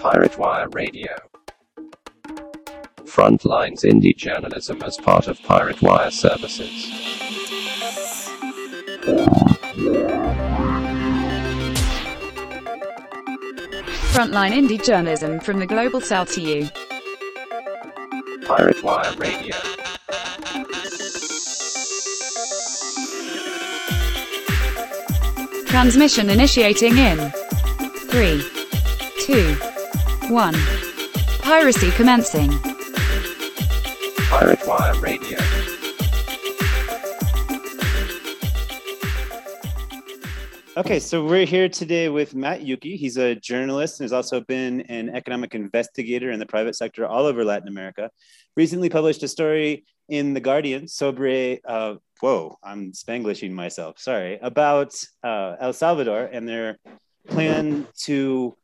Pirate Wire Radio. Frontlines indie journalism as part of Pirate Wire services. Frontline indie journalism from the global south to you. Pirate Wire Radio. Transmission initiating in 3, 2, 1. Piracy commencing. Pirate Wire Radio. Okay, so we're here today with Mat Youkee. He's a journalist and has also been an economic investigator in the private sector all over Latin America. Recently published a story in The Guardian sobre, uh, whoa, I'm spanglishing myself, sorry, about uh, El Salvador and their plan to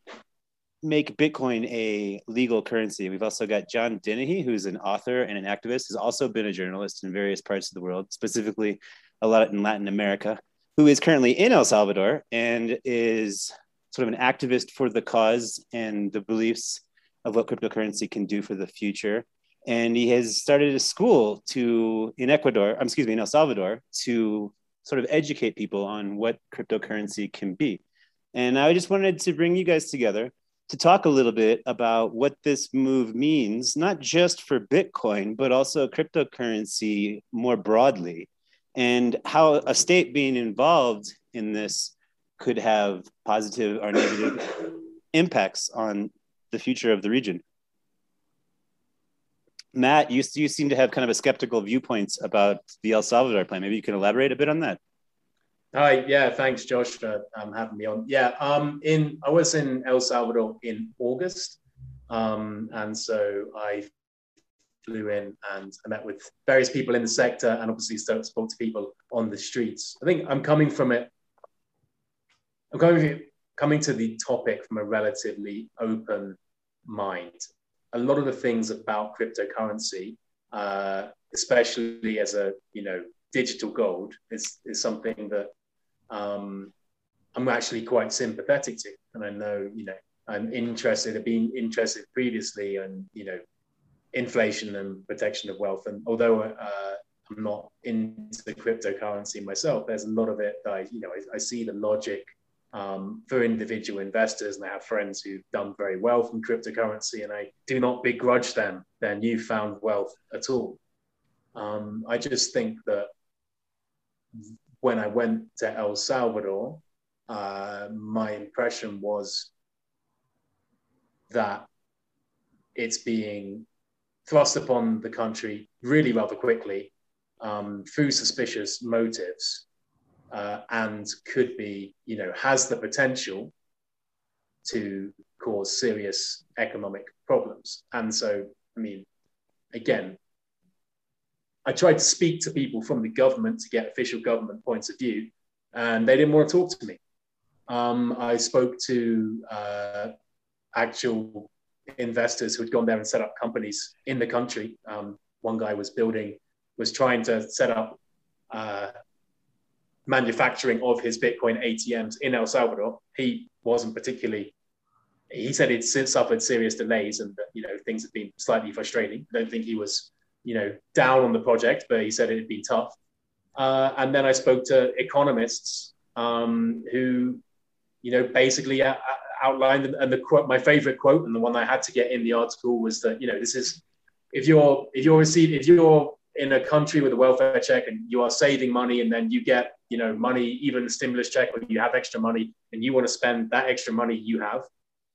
make Bitcoin a legal currency. We've also got John Dennehy, who's an author and an activist, has also been a journalist in various parts of the world, specifically a lot in Latin America who is currently in El Salvador and is sort of an activist for the cause and the beliefs of what cryptocurrency can do for the future. And he has started a school to in Ecuador, um, excuse me, in El Salvador, to sort of educate people on what cryptocurrency can be. And I just wanted to bring you guys together to talk a little bit about what this move means, not just for Bitcoin, but also cryptocurrency more broadly and how a state being involved in this could have positive or negative impacts on the future of the region. Mat, you, you seem to have kind of a skeptical viewpoints about the El Salvador plan. Maybe you can elaborate a bit on that. Hi, yeah, thanks, Josh, for um, having me on. Yeah, um, in I was in El Salvador in August, um, and so I flew in and I met with various people in the sector and obviously spoke to people on the streets. I think I'm coming from it. I'm coming coming to the topic from a relatively open mind. A lot of the things about cryptocurrency, uh, especially as a you know digital gold, is is something that um, I'm actually quite sympathetic to, and I know you know I'm interested. I've been interested previously, and you know inflation and protection of wealth. And although uh, I'm not into the cryptocurrency myself, there's a lot of it that I, you know, I, I see the logic um, for individual investors, and I have friends who've done very well from cryptocurrency, and I do not begrudge them their newfound wealth at all. Um, I just think that when I went to El Salvador, uh, my impression was that it's being thrust upon the country really rather quickly um, through suspicious motives uh, and could be, you know, has the potential to cause serious economic problems. And so, I mean, again, I tried to speak to people from the government to get official government points of view, and they didn't want to talk to me. Um, I spoke to uh, actual investors who had gone there and set up companies in the country. Um, one guy was building, was trying to set up uh, manufacturing of his Bitcoin ATMs in El Salvador. He wasn't particularly. He said he'd suffered serious delays and you know things had been slightly frustrating. I don't think he was you know down on the project, but he said it'd be tough. Uh, and then I spoke to economists um, who, you know, basically uh, outlined and the quote my favorite quote and the one i had to get in the article was that you know this is if you're if you're receiving if you're in a country with a welfare check and you are saving money and then you get you know money even a stimulus check or you have extra money and you want to spend that extra money you have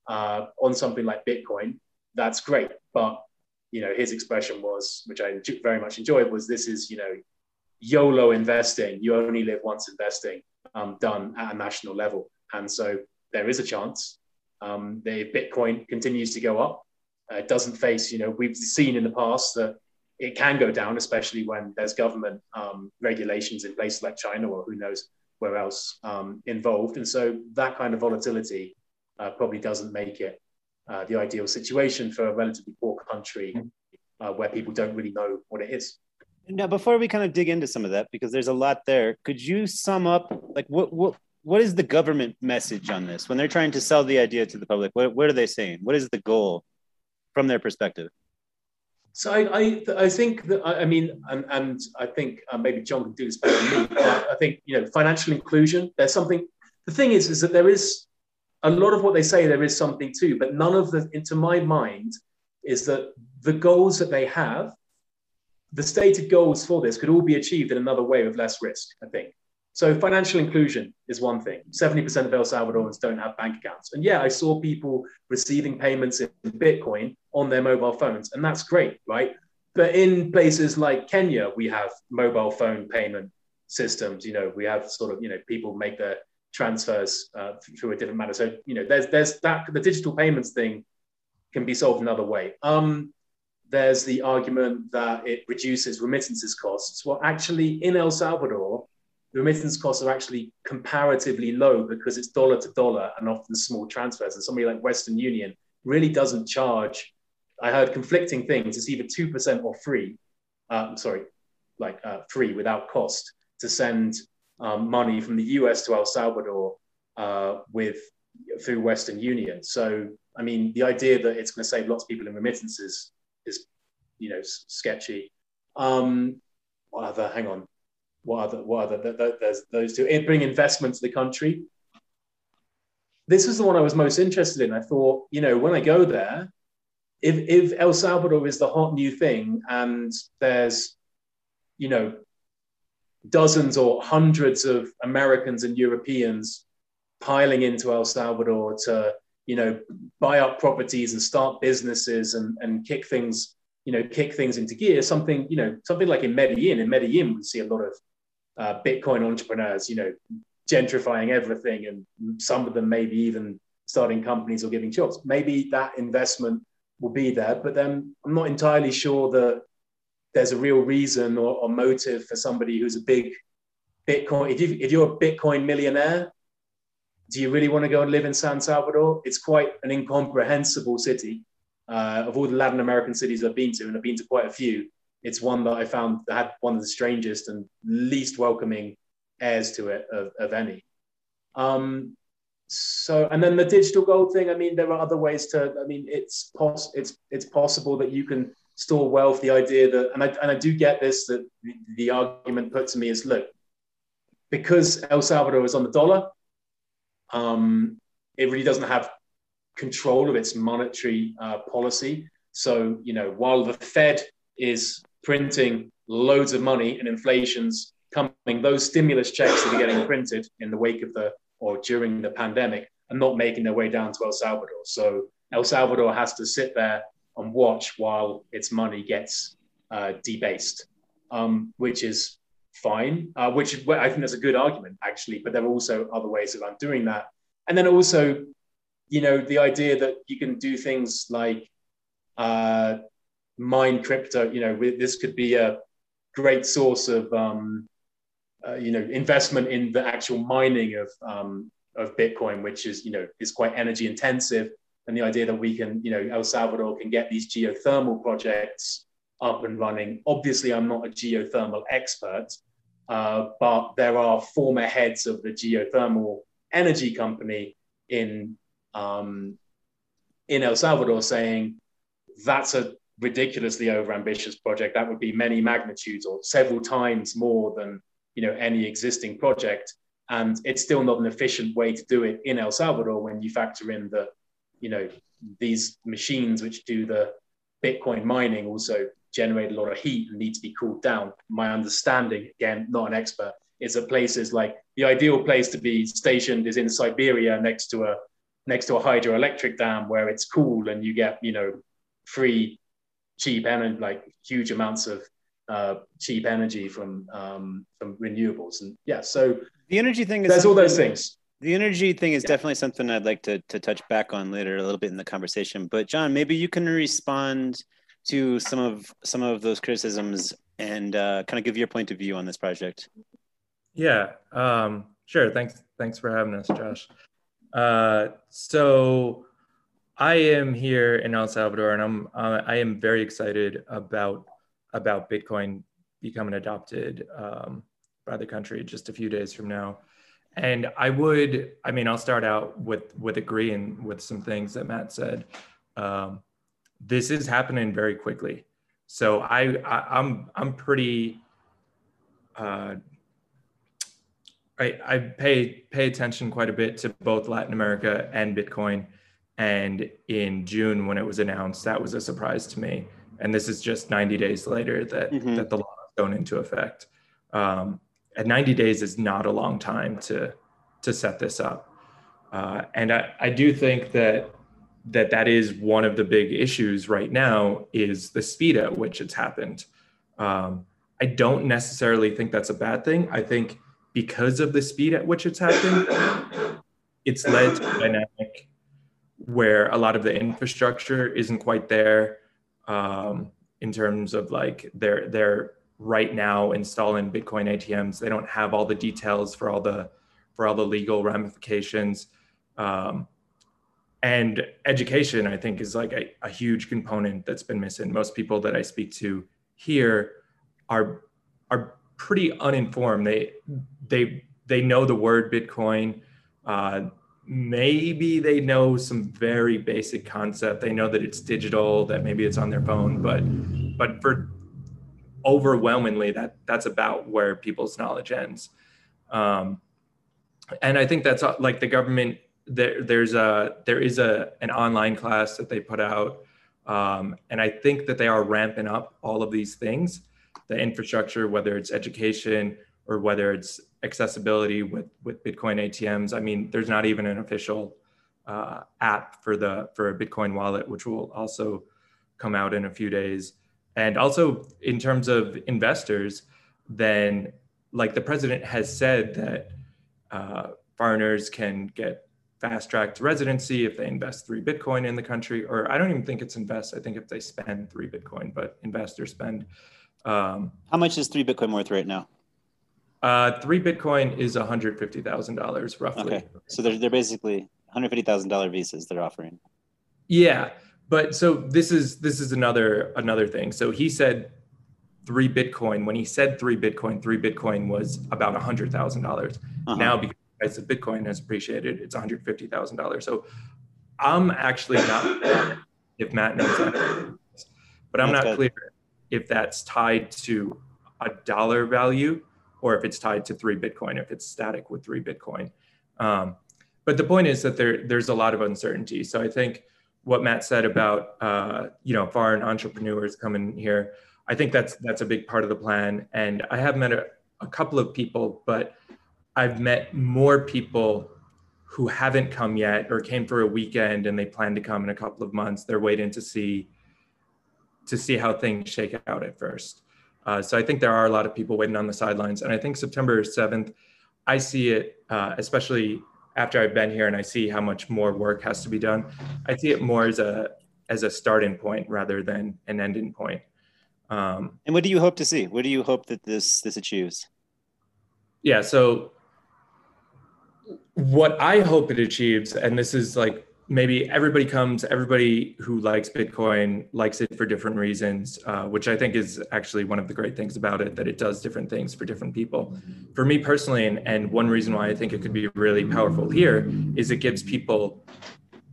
uh, on something like bitcoin that's great but you know his expression was which i very much enjoyed was this is you know yolo investing you only live once investing um, done at a national level and so there is a chance. Um, the Bitcoin continues to go up. Uh, it doesn't face, you know, we've seen in the past that it can go down, especially when there's government um, regulations in places like China or who knows where else um, involved. And so that kind of volatility uh, probably doesn't make it uh, the ideal situation for a relatively poor country uh, where people don't really know what it is. Now, before we kind of dig into some of that, because there's a lot there, could you sum up like what what what is the government message on this when they're trying to sell the idea to the public? What what are they saying? What is the goal from their perspective? So I, I, I think that I mean, and, and I think uh, maybe John can do this better than me. But I think you know, financial inclusion. There's something. The thing is, is that there is a lot of what they say. There is something too, but none of the, into my mind, is that the goals that they have, the stated goals for this, could all be achieved in another way with less risk. I think. So financial inclusion is one thing. 70% of El Salvadorans don't have bank accounts. And yeah, I saw people receiving payments in Bitcoin on their mobile phones, and that's great, right? But in places like Kenya, we have mobile phone payment systems. You know, we have sort of, you know, people make their transfers uh, through a different manner. So, you know, there's there's that the digital payments thing can be solved another way. Um, there's the argument that it reduces remittances costs. Well, actually, in El Salvador, the remittance costs are actually comparatively low because it's dollar to dollar and often small transfers. And somebody like Western Union really doesn't charge. I heard conflicting things. It's either 2% or free. Uh, sorry, like uh, free without cost to send um, money from the US to El Salvador uh, with through Western Union. So, I mean, the idea that it's going to save lots of people in remittances is, you know, sketchy. Um, what other? Hang on what other, what other, there's those two, It bring investment to the country. This was the one I was most interested in. I thought, you know, when I go there, if, if El Salvador is the hot new thing and there's, you know, dozens or hundreds of Americans and Europeans piling into El Salvador to, you know, buy up properties and start businesses and, and kick things, you know, kick things into gear. Something, you know, something like in Medellin. In Medellin, we see a lot of uh, Bitcoin entrepreneurs, you know, gentrifying everything, and some of them maybe even starting companies or giving jobs. Maybe that investment will be there, but then I'm not entirely sure that there's a real reason or, or motive for somebody who's a big Bitcoin. If, you, if you're a Bitcoin millionaire, do you really want to go and live in San Salvador? It's quite an incomprehensible city. Uh, of all the Latin American cities I've been to, and I've been to quite a few, it's one that I found that had one of the strangest and least welcoming airs to it of, of any. Um, so, and then the digital gold thing. I mean, there are other ways to. I mean, it's pos- it's it's possible that you can store wealth. The idea that, and I and I do get this that the, argument put to me is, look, because El Salvador is on the dollar, um, it really doesn't have control of its monetary uh, policy. So, you know, while the Fed is printing loads of money and inflation's coming, those stimulus checks that are getting printed in the wake of the or during the pandemic are not making their way down to El Salvador. So El Salvador has to sit there and watch while its money gets uh, debased, um, which is fine. Uh, which I think that's a good argument actually, but there are also other ways of undoing that. And then also, you know, the idea that you can do things like uh, mine crypto, you know, this could be a great source of, um, uh, you know, investment in the actual mining of, um, of Bitcoin, which is, you know, is quite energy intensive. And the idea that we can, you know, El Salvador can get these geothermal projects up and running. Obviously, I'm not a geothermal expert, uh, but there are former heads of the geothermal energy company in um, in El Salvador saying that's a ridiculously overambitious project that would be many magnitudes or several times more than you know any existing project and it's still not an efficient way to do it in el salvador when you factor in that you know these machines which do the bitcoin mining also generate a lot of heat and need to be cooled down my understanding again not an expert is that places like the ideal place to be stationed is in siberia next to a next to a hydroelectric dam where it's cool and you get you know free cheap and like huge amounts of uh, cheap energy from um, from renewables. And yeah, so the energy thing is there's all those things. The energy thing is yeah. definitely something I'd like to to touch back on later a little bit in the conversation. But John, maybe you can respond to some of some of those criticisms and uh, kind of give your point of view on this project. Yeah, um, sure. Thanks. Thanks for having us, Josh. Uh, so I am here in El Salvador, and I'm uh, I am very excited about about Bitcoin becoming adopted um, by the country just a few days from now. And I would, I mean, I'll start out with with agreeing with some things that Mat said. Um, this is happening very quickly, so I, I I'm I'm pretty. Uh, I, I pay pay attention quite a bit to both Latin America and Bitcoin, and in June when it was announced, that was a surprise to me. And this is just 90 days later that Mhm. that the law has gone into effect. Um, and 90 days is not a long time to to set this up. Uh, and I, I do think that that that is one of the big issues right now is the speed at which it's happened. Um, I don't necessarily think that's a bad thing. I think because of the speed at which it's happened, it's led to a dynamic where a lot of the infrastructure isn't quite there um, in terms of like they're they're right now installing Bitcoin ATMs. They don't have all the details for all the for all the legal ramifications. Um, and education, I think, is like a, a huge component that's been missing. Most people that I speak to here are are pretty uninformed. They they they know the word Bitcoin. Uh, maybe they know some very basic concept. They know that it's digital, that maybe it's on their phone, but but for overwhelmingly that that's about where people's knowledge ends. Um, and I think that's uh, like the government. There, there's a there is a an online class that they put out, um, and I think that they are ramping up all of these things, the infrastructure, whether it's education or whether it's accessibility with with Bitcoin ATMs. I mean, there's not even an official uh, app for the for a Bitcoin wallet, which will also come out in a few days. And also in terms of investors, then like the president has said that uh, foreigners can get fast tracked residency if they invest three Bitcoin in the country, or I don't even think it's invest. I think if they spend three Bitcoin, but investors spend. Um, How much is three Bitcoin worth right now? uh, three Bitcoin is $150,000 roughly. Okay, so they're they're basically one hundred fifty thousand dollar visas they're offering. Yeah, but so this is this is another another thing. So he said three Bitcoin. When he said three Bitcoin, three Bitcoin was about a hundred thousand dollars. Uh-huh. Now because the price of Bitcoin has appreciated, it's one hundred fifty thousand dollars. So I'm actually not if Mat knows that, but I'm That's not good. clear if that's tied to a dollar value or if it's tied to three Bitcoin, if it's static with three Bitcoin. Um, but the point is that there there's a lot of uncertainty. So I think what Mat said about uh, you know foreign entrepreneurs coming here, I think that's that's a big part of the plan. And I have met a, a couple of people, but I've met more people who haven't come yet or came for a weekend and they plan to come in a couple of months. They're waiting to see to see how things shake out at first. Uh, so I think there are a lot of people waiting on the sidelines, and I think September seventh, I see it, uh, especially after I've been here and I see how much more work has to be done. I see it more as a as a starting point rather than an ending point. Um, And what do you hope to see? What do you hope that this this achieves? yeah so what i hope it achieves and this is like maybe everybody comes everybody who likes bitcoin likes it for different reasons uh, which i think is actually one of the great things about it that it does different things for different people. For me personally and, and one reason why i think it could be really powerful here is it gives people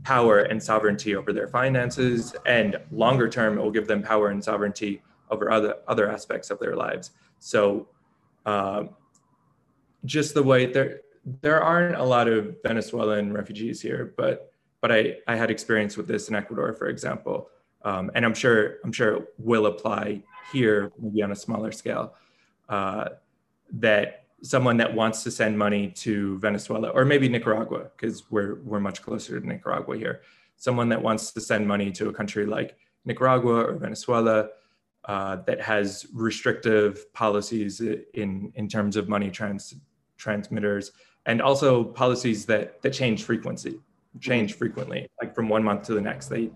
power and sovereignty over their finances and longer term it will give them power and sovereignty over other other aspects of their lives. So um, just the way there there aren't a lot of Venezuelan refugees here, but but I, I had experience with this in Ecuador, for example, um, and I'm sure I'm sure it will apply here, maybe on a smaller scale. Uh, that someone that wants to send money to Venezuela or maybe Nicaragua, because we're we're much closer to Nicaragua here. Someone that wants to send money to a country like Nicaragua or Venezuela uh, that has restrictive policies in in terms of money trans transmitters and also policies that that change frequency change frequently like from one month to the next. They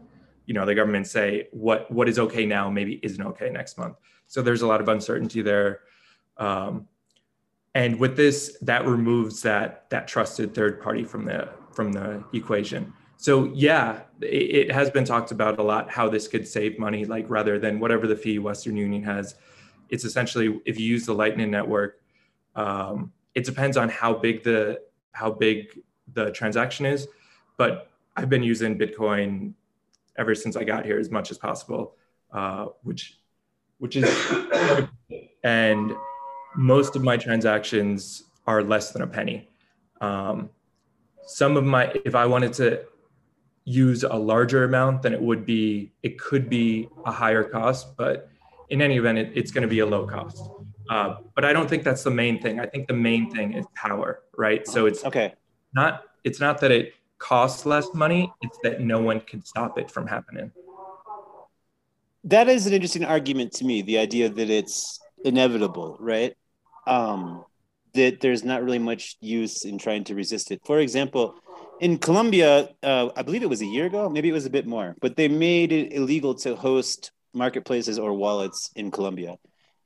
you know the government say what what is okay now maybe isn't okay next month. So there's a lot of uncertainty there. Um, and with this that removes that that trusted third party from the from the equation. So yeah it, it has been talked about a lot how this could save money like rather than whatever the fee western union has it's essentially if you use the lightning network um, it depends on how big the how big the transaction is, but I've been using Bitcoin ever since I got here as much as possible, uh, which which is and most of my transactions are less than a penny. Um, some of my if I wanted to use a larger amount, then it would be it could be a higher cost, but in any event, it, it's going to be a low cost. Uh, but I don't think that's the main thing. I think the main thing is power, right? So it's Okay. not it's not that it costs less money; it's that no one can stop it from happening. That is an interesting argument to me. The idea that it's inevitable, right? Um, that there's not really much use in trying to resist it. For example, in Colombia, uh, I believe it was a year ago, maybe it was a bit more, but they made it illegal to host marketplaces or wallets in Colombia.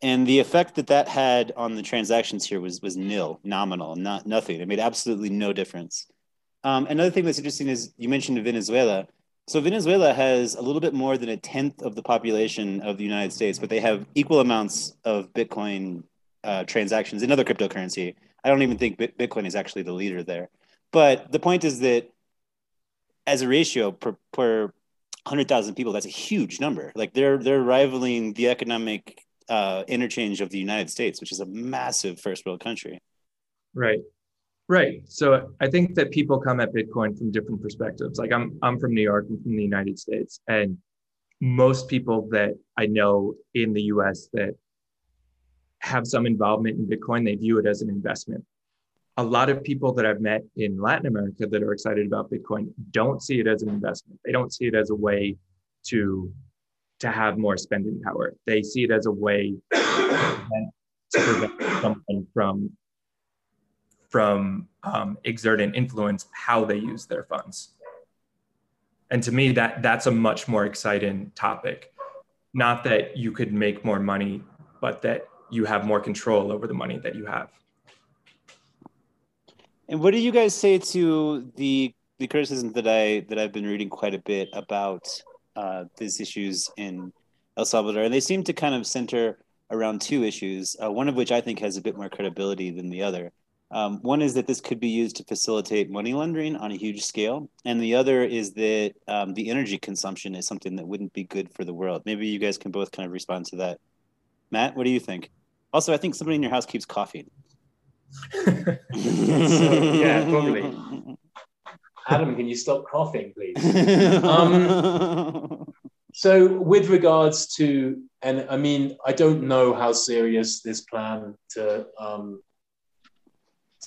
And the effect that that had on the transactions here was was nil, nominal, not nothing. It made absolutely no difference. Um, another thing that's interesting is you mentioned Venezuela. So Venezuela has a little bit more than a tenth of the population of the United States, but they have equal amounts of Bitcoin uh, transactions in other cryptocurrency. I don't even think Bitcoin is actually the leader there. But the point is that as a ratio per, per 100,000 people, that's a huge number. Like they're they're rivaling the economic uh, interchange of the United States, which is a massive first world country. Right. Right. So I think that people come at Bitcoin from different perspectives. Like I'm I'm from New York, I'm from the United States, and most people that I know in the US that have some involvement in Bitcoin, they view it as an investment. A lot of people that I've met in Latin America that are excited about Bitcoin don't see it as an investment. They don't see it as a way to to have more spending power. They see it as a way to prevent someone from from um, exerting influence how they use their funds. And to me, that that's a much more exciting topic. Not that you could make more money, but that you have more control over the money that you have. And what do you guys say to the the criticism that I that I've been reading quite a bit about uh, these issues in El Salvador, and they seem to kind of center around two issues. Uh, one of which I think has a bit more credibility than the other. Um, one is that this could be used to facilitate money laundering on a huge scale, and the other is that um, the energy consumption is something that wouldn't be good for the world. Maybe you guys can both kind of respond to that. Mat, what do you think? Also, I think somebody in your house keeps coughing. yeah, probably. Adam, can you stop coughing, please? Um, So, with regards to, and I mean, I don't know how serious this plan to, um,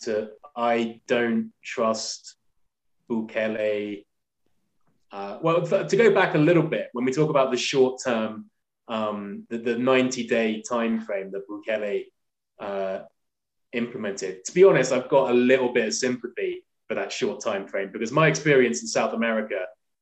to, I don't trust Bukele. Uh, well, to go back a little bit, when we talk about the short term, um, the, the 90 day time frame that Bukele uh, implemented, to be honest, I've got a little bit of sympathy for that short time frame because my experience in South America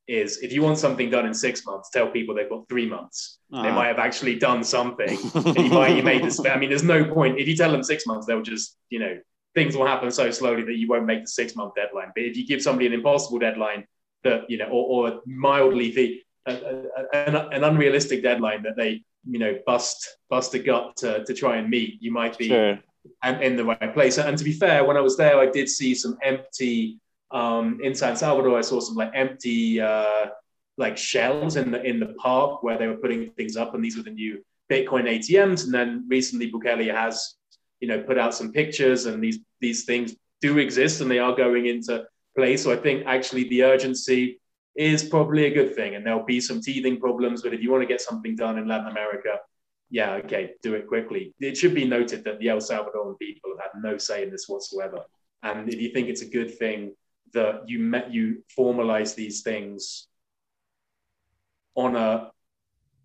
is if you want something done in six months, tell people they've got three months. They Uh-huh. might have actually done something. you might you made this. I mean, there's no point if you tell them six months, they'll just you know things will happen so slowly that you won't make the six month deadline. But if you give somebody an impossible deadline that you know, or, or mildly the an, an unrealistic deadline that they you know bust bust a gut to, to try and meet, you might be Sure. and in the right place. And to be fair, when I was there, I did see some empty um, in San Salvador. I saw some like empty uh, like shells in the in the park where they were putting things up, and these were the new Bitcoin ATMs. And then recently, Bukele has you know put out some pictures, and these these things do exist, and they are going into play. So I think actually the urgency is probably a good thing, and there'll be some teething problems. But if you want to get something done in Latin America, yeah, okay, do it quickly. It should be noted that the El Salvadoran people have had no say in this whatsoever. And if you think it's a good thing that you met, you formalize these things on a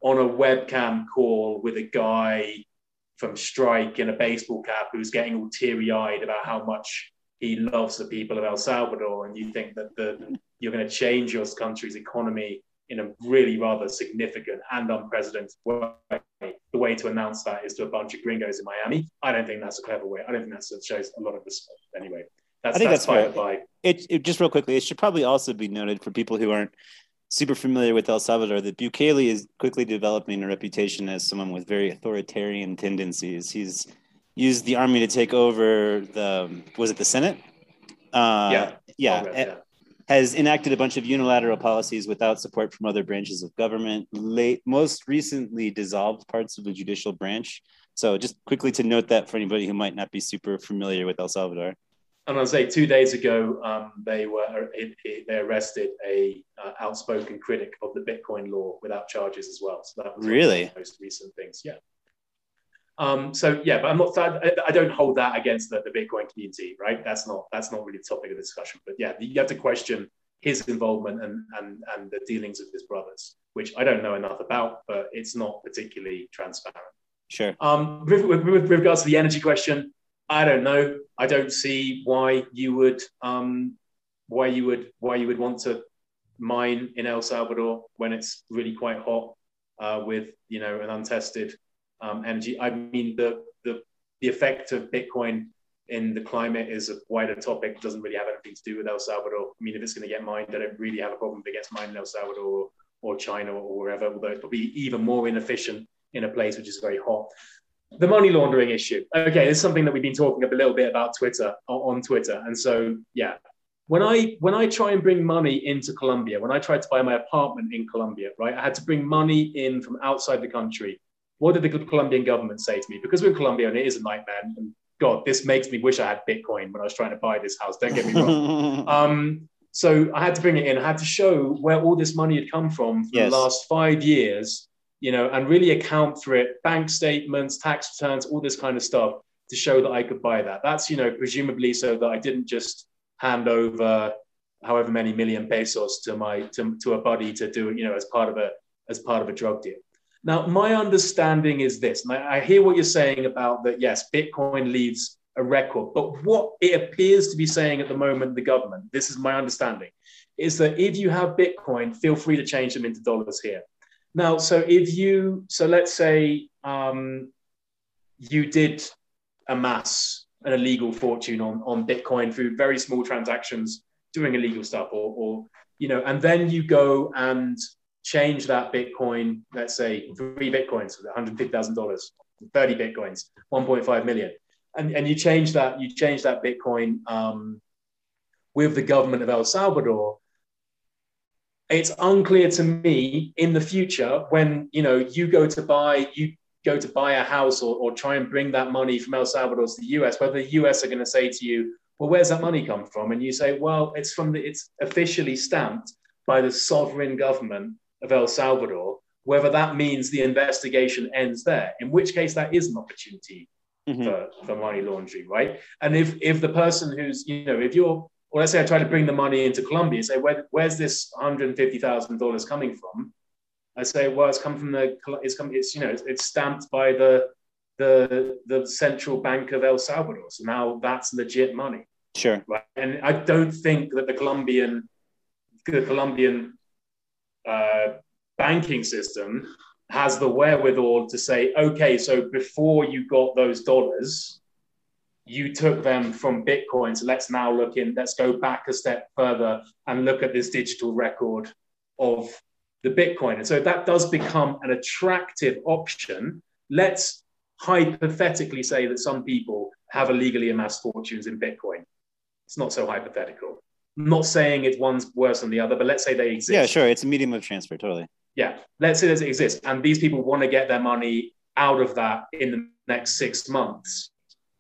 on a webcam call with a guy from Strike in a baseball cap who's getting all teary eyed about how much he loves the people of El Salvador, and you think that the you're going to change your country's economy in a really rather significant and unprecedented way. The way to announce that is to a bunch of gringos in Miami. I don't think that's a clever way. I don't think that shows a lot of respect. Anyway, that's I think that's, that's by fair. It, it just real quickly, it should probably also be noted for people who aren't super familiar with El Salvador that Bukele is quickly developing a reputation as someone with very authoritarian tendencies. He's used the army to take over the was it the Senate? Uh, Yeah. yeah, right, eh, has enacted a bunch of unilateral policies without support from other branches of government. Late, most recently dissolved parts of the judicial branch. So just quickly to note that for anybody who might not be super familiar with El Salvador. And I'll say two days ago, um, they were it, it, they arrested a uh, outspoken critic of the Bitcoin law without charges as well. So that was one of Really? the most recent things. Yeah. Um, so yeah, but I'm not. I, I don't hold that against the, the Bitcoin community, right? That's not that's not really the topic of the discussion. But yeah, you have to question his involvement and and and the dealings of his brothers, which I don't know enough about, but it's not particularly transparent. Sure. Um, with, with, with regards to the energy question, I don't know. I don't see why you would um, why you would why you would want to mine in El Salvador when it's really quite hot uh, with you know an untested um, energy. I mean the the the effect of Bitcoin in the climate is a wider topic. It doesn't really have anything to do with El Salvador. I mean, if it's going to get mined, I don't really have a problem if it gets mined in El Salvador or, or China or wherever. Although it's probably even more inefficient in a place which is very hot. The money laundering issue. Okay, this is something that we've been talking a little bit about Twitter on Twitter, and so yeah, when I when I try and bring money into Colombia, when I tried to buy my apartment in Colombia, right, I had to bring money in from outside the country. What did the Colombian government say to me? Because we're in Colombia and it is a nightmare. And God, this makes me wish I had Bitcoin when I was trying to buy this house. Don't get me wrong. um, so I had to bring it in. I had to show where all this money had come from for Yes. the last five years, you know, and really account for it, bank statements, tax returns, all this kind of stuff to show that I could buy that. That's, you know, presumably so that I didn't just hand over however many million pesos to my to, to a buddy to do it, you know, as part of a as part of a drug deal. Now, my understanding is this, and I, I hear what you're saying about that. Yes, Bitcoin leaves a record, but what it appears to be saying at the moment, the government, this is my understanding, is that if you have Bitcoin, feel free to change them into dollars here. Now, so if you, so let's say um, you did amass an illegal fortune on, on Bitcoin through very small transactions, doing illegal stuff, or, or you know, and then you go and change that Bitcoin, let's say three Bitcoins, $150,000, 30 Bitcoins, 1.5 million. And, and you change that, you change that Bitcoin um, with the government of El Salvador. It's unclear to me in the future when, you know, you go to buy, you go to buy a house or, or try and bring that money from El Salvador to the US, whether the US are going to say to you, well, where's that money come from? And you say, well, it's from the, it's officially stamped by the sovereign government of El Salvador, whether that means the investigation ends there, in which case that is an opportunity Mhm. for, for money laundering, right? And if if the person who's, you know, if you're, or let's say I try to bring the money into Colombia, say, Where, where's this $150,000 coming from? I say, well, it's come from the, it's come, it's, you know, it's, it's stamped by the, the, the central bank of El Salvador. So now that's legit money Sure. right? And I don't think that the Colombian, the Colombian uh, banking system has the wherewithal to say, okay, so before you got those dollars, you took them from Bitcoin. So let's now look in, let's go back a step further and look at this digital record of the Bitcoin. And so that does become an attractive option. Let's hypothetically say that some people have illegally amassed fortunes in Bitcoin. It's not so hypothetical. I'm not saying it's one's worse than the other, but let's say they exist. Yeah, sure. It's a medium of transfer. Totally. Yeah, let's say it exists, and these people want to get their money out of that in the next six months.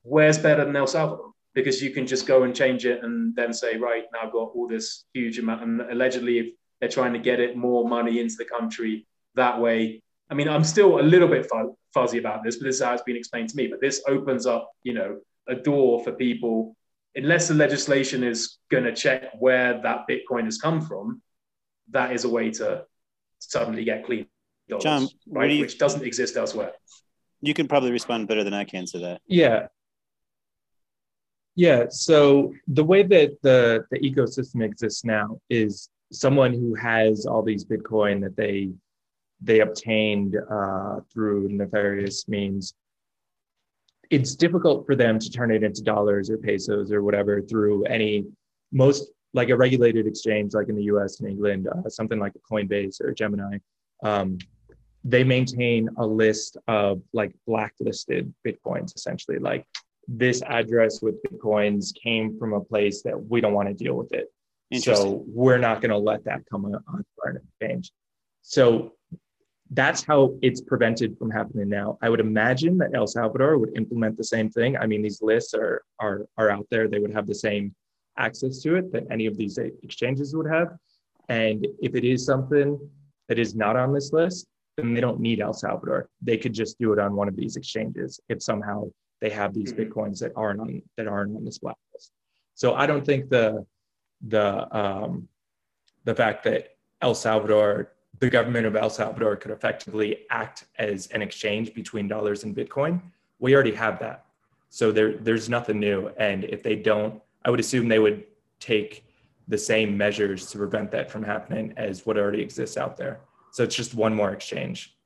Where's better than El Salvador? Because you can just go and change it and then say, right, now I've got all this huge amount. And allegedly, if they're trying to get it more money into the country that way. I mean, I'm still a little bit fu- fuzzy about this, but this is how it's been explained to me. But this opens up, you know, a door for people, unless the legislation is going to check where that Bitcoin has come from, that is a way to suddenly get clean dollars, John, right? do you- which doesn't exist elsewhere. You can probably respond better than I can to that. Yeah. Yeah. So the way that the, the ecosystem exists now is someone who has all these Bitcoin that they they obtained uh, through nefarious means. It's difficult for them to turn it into dollars or pesos or whatever through any most like a regulated exchange like in the U.S. and England, uh, something like a Coinbase or Gemini. Um, they maintain a list of like blacklisted bitcoins essentially like this address with bitcoins came from a place that we don't want to deal with it. So we're not going to let that come on our exchange. So that's how it's prevented from happening now. I would imagine that El Salvador would implement the same thing. I mean, these lists are are are out there. They would have the same access to it that any of these exchanges would have. And if it is something that is not on this list, then they don't need El Salvador. They could just do it on one of these exchanges if somehow they have these Mhm. bitcoins that aren't on that aren't on this blacklist. So I don't think the the um, the fact that El Salvador, the government of El Salvador, could effectively act as an exchange between dollars and Bitcoin. We already have that, so there there's nothing new. And if they don't, I would assume they would take the same measures to prevent that from happening as what already exists out there. So it's just one more exchange.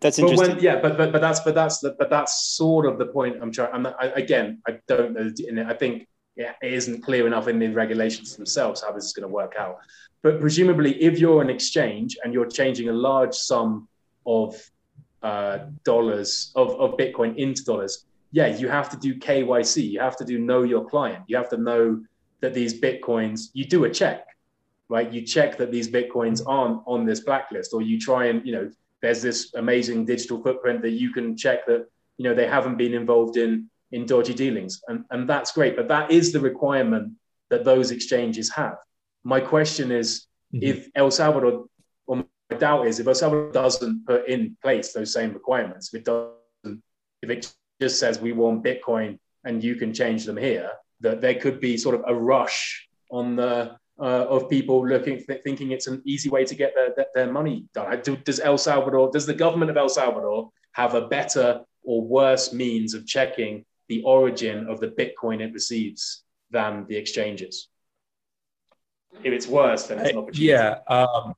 That's But interesting. when, yeah, but but but that's but that's the, but that's sort of the point I'm trying. I'm not, I, again, I don't know. I think yeah, it isn't clear enough in the regulations themselves how this is going to work out. But presumably, if you're an exchange and you're changing a large sum of uh, dollars of, of Bitcoin into dollars, yeah, you have to do KYC. You have to do know your client. You have to know that these Bitcoins. You do a check, right? You check that these Bitcoins aren't on this blacklist, or you try and you know there's this amazing digital footprint that you can check that you know they haven't been involved in in dodgy dealings and, and that's great but that is the requirement that those exchanges have my question is Mhm. if el salvador or my doubt is if el salvador doesn't put in place those same requirements if it doesn't if it just says we want bitcoin and you can change them here that there could be sort of a rush on the uh, of people looking th- thinking it's an easy way to get their, their, money done. Do, does El Salvador, does the government of El Salvador have a better or worse means of checking the origin of the Bitcoin it receives than the exchanges? If it's worse, then it's an I- yeah, um,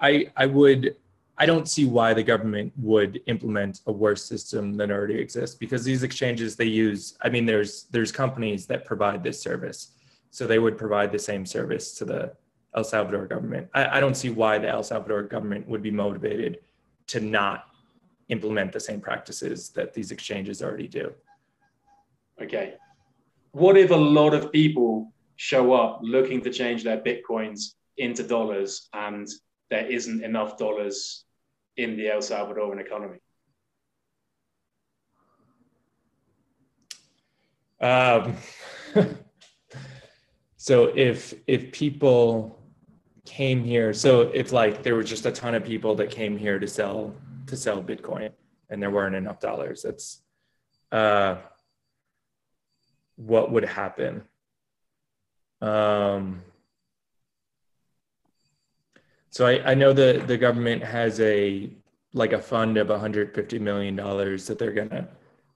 I I would I don't see why the government would implement a worse system than already exists because these exchanges they use. I mean, there's there's companies that provide this service, so they would provide the same service to the El Salvador government. I, I don't see why the El Salvador government would be motivated to not implement the same practices that these exchanges already do. Okay. What if a lot of people show up looking to change their bitcoins into dollars and there isn't enough dollars in the El Salvadoran economy? Um, so if if people came here, so if like there were just a ton of people that came here to sell to sell Bitcoin and there weren't enough dollars, that's uh, what would happen. Um, so I, I know the the government has a like a fund of 150 million dollars that they're gonna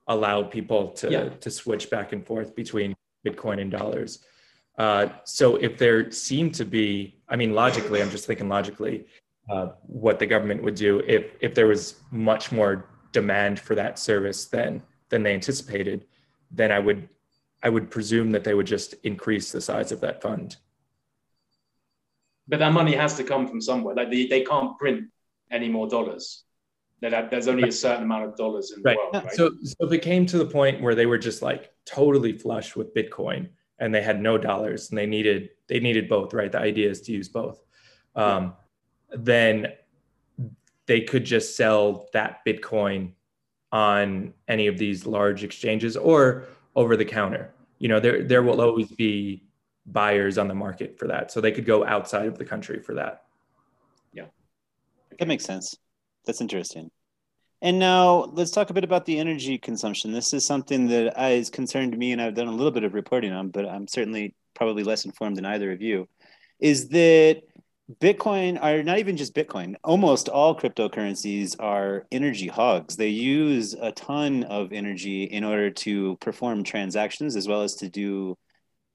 allow people to Yeah. to switch back and forth between Bitcoin and dollars. Uh, so if there seemed to be, I mean, logically, I'm just thinking logically, uh, what the government would do if if there was much more demand for that service than than they anticipated, then I would I would presume that they would just increase the size of that fund. But that money has to come from somewhere. Like they, they can't print any more dollars. There's only a certain amount of dollars in the Right. world, right? So, so if it came to the point where they were just like totally flush with Bitcoin and they had no dollars and they needed they needed both, right? The idea is to use both. Um, then they could just sell that Bitcoin on any of these large exchanges or over the counter. You know, there there will always be buyers on the market for that, so they could go outside of the country for that. Yeah. That makes sense. That's interesting. And now let's talk a bit about the energy consumption. This is something that has concerned me, and I've done a little bit of reporting on, but I'm certainly probably less informed than either of you. Is that Bitcoin, are not even just Bitcoin, almost all cryptocurrencies are energy hogs. They use a ton of energy in order to perform transactions as well as to do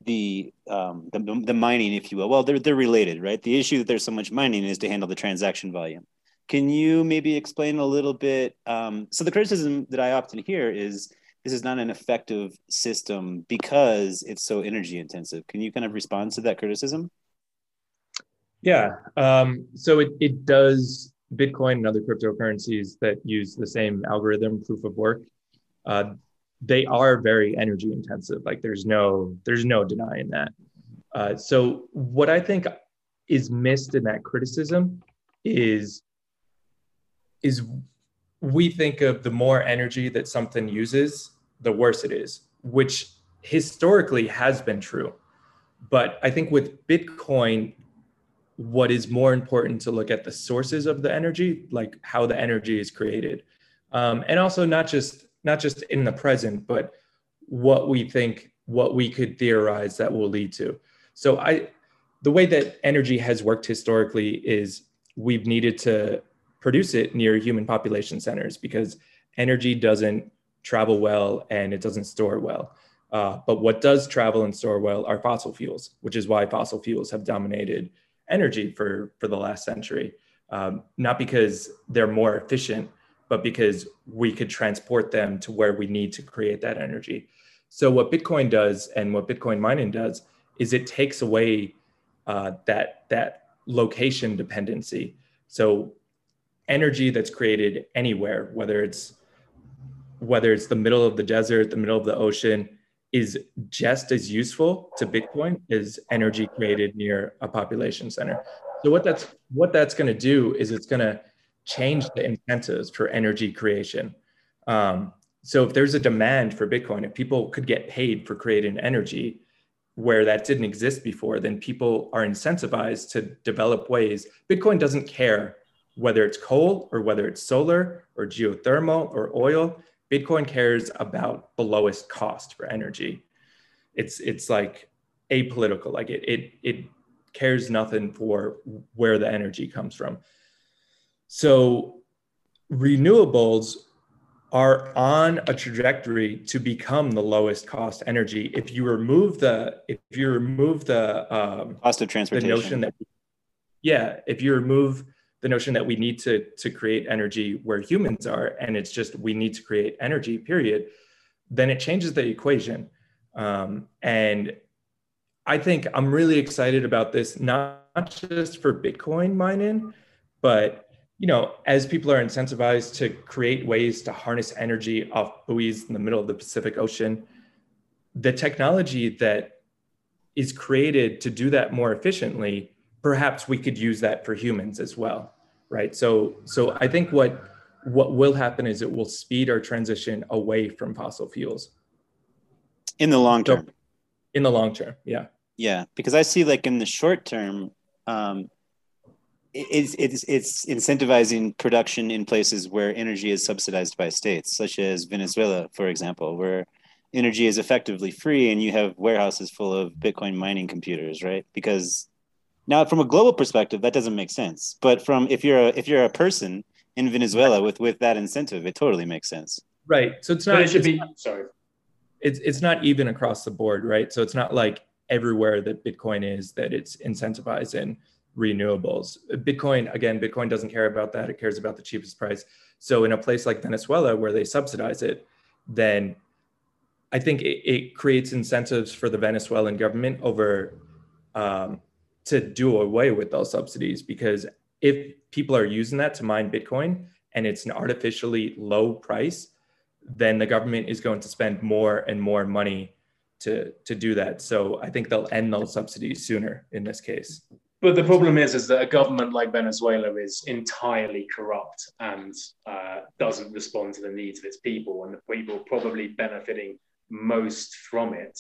the um, the, the mining, if you will. Well, they're they're related, right? The issue that there's so much mining is to handle the transaction volume. Can you maybe explain a little bit? Um, so the criticism that I often hear is this is not an effective system because it's so energy intensive. Can you kind of respond to that criticism? Yeah. Um, so it, it does Bitcoin and other cryptocurrencies that use the same algorithm, proof of work. uh, they are very energy intensive. Like there's no there's no denying that. Uh, so what I think is missed in that criticism is is we think of the more energy that something uses, the worse it is, which historically has been true. But I think with Bitcoin, what is more important to look at the sources of the energy, like how the energy is created, um, and also not just not just in the present, but what we think, what we could theorize that will lead to. So I, the way that energy has worked historically is we've needed to produce it near human population centers because energy doesn't travel well and it doesn't store well. Uh, but what does travel and store well are fossil fuels, which is why fossil fuels have dominated energy for, for the last century. Um, not because they're more efficient, but because we could transport them to where we need to create that energy. So, what Bitcoin does and what Bitcoin mining does is it takes away uh, that, that location dependency. So, energy that's created anywhere, whether it's whether it's the middle of the desert, the middle of the ocean, is just as useful to Bitcoin as energy created near a population center. So what that's what that's going to do is it's going to change the incentives for energy creation. Um, so if there's a demand for Bitcoin, if people could get paid for creating energy where that didn't exist before, then people are incentivized to develop ways. Bitcoin doesn't care whether it's coal or whether it's solar or geothermal or oil, Bitcoin cares about the lowest cost for energy. It's it's like apolitical, like it it it cares nothing for where the energy comes from. So renewables are on a trajectory to become the lowest cost energy if you remove the if you remove the um, cost of transportation the notion that yeah if you remove the notion that we need to to create energy where humans are and it's just we need to create energy period then it changes the equation. Um, and i think i'm really excited about this not, just for bitcoin mining but you know as people are incentivized to create ways to harness energy off buoys in the middle of the pacific ocean the technology that is created to do that more efficiently perhaps we could use that for humans as well right? So so i think what what will happen is it will speed our transition away from fossil fuels. In the long term. so, in the long term yeah. Yeah because i see like in the short term um it's, it's it's incentivizing production in places where energy is subsidized by states such as venezuela for example where energy is effectively free and you have warehouses full of bitcoin mining computers right? Because now, from a global perspective, that doesn't make sense. But from if you're a if you're a person in Venezuela with with that incentive, it totally makes sense. Right. So it's not. But it should be. Not, sorry. It's it's not even across the board, right? So it's not like everywhere that Bitcoin is that it's incentivized in renewables. Bitcoin again, Bitcoin doesn't care about that. It cares about the cheapest price. So in a place like Venezuela where they subsidize it, then I think it, it creates incentives for the Venezuelan government over um, to do away with those subsidies because if people are using that to mine Bitcoin and it's an artificially low price, then the government is going to spend more and more money to, to do that. So I think they'll end those subsidies sooner in this case. But the problem is, is that a government like Venezuela is entirely corrupt and uh, doesn't respond to the needs of its people, and the people probably benefiting most from it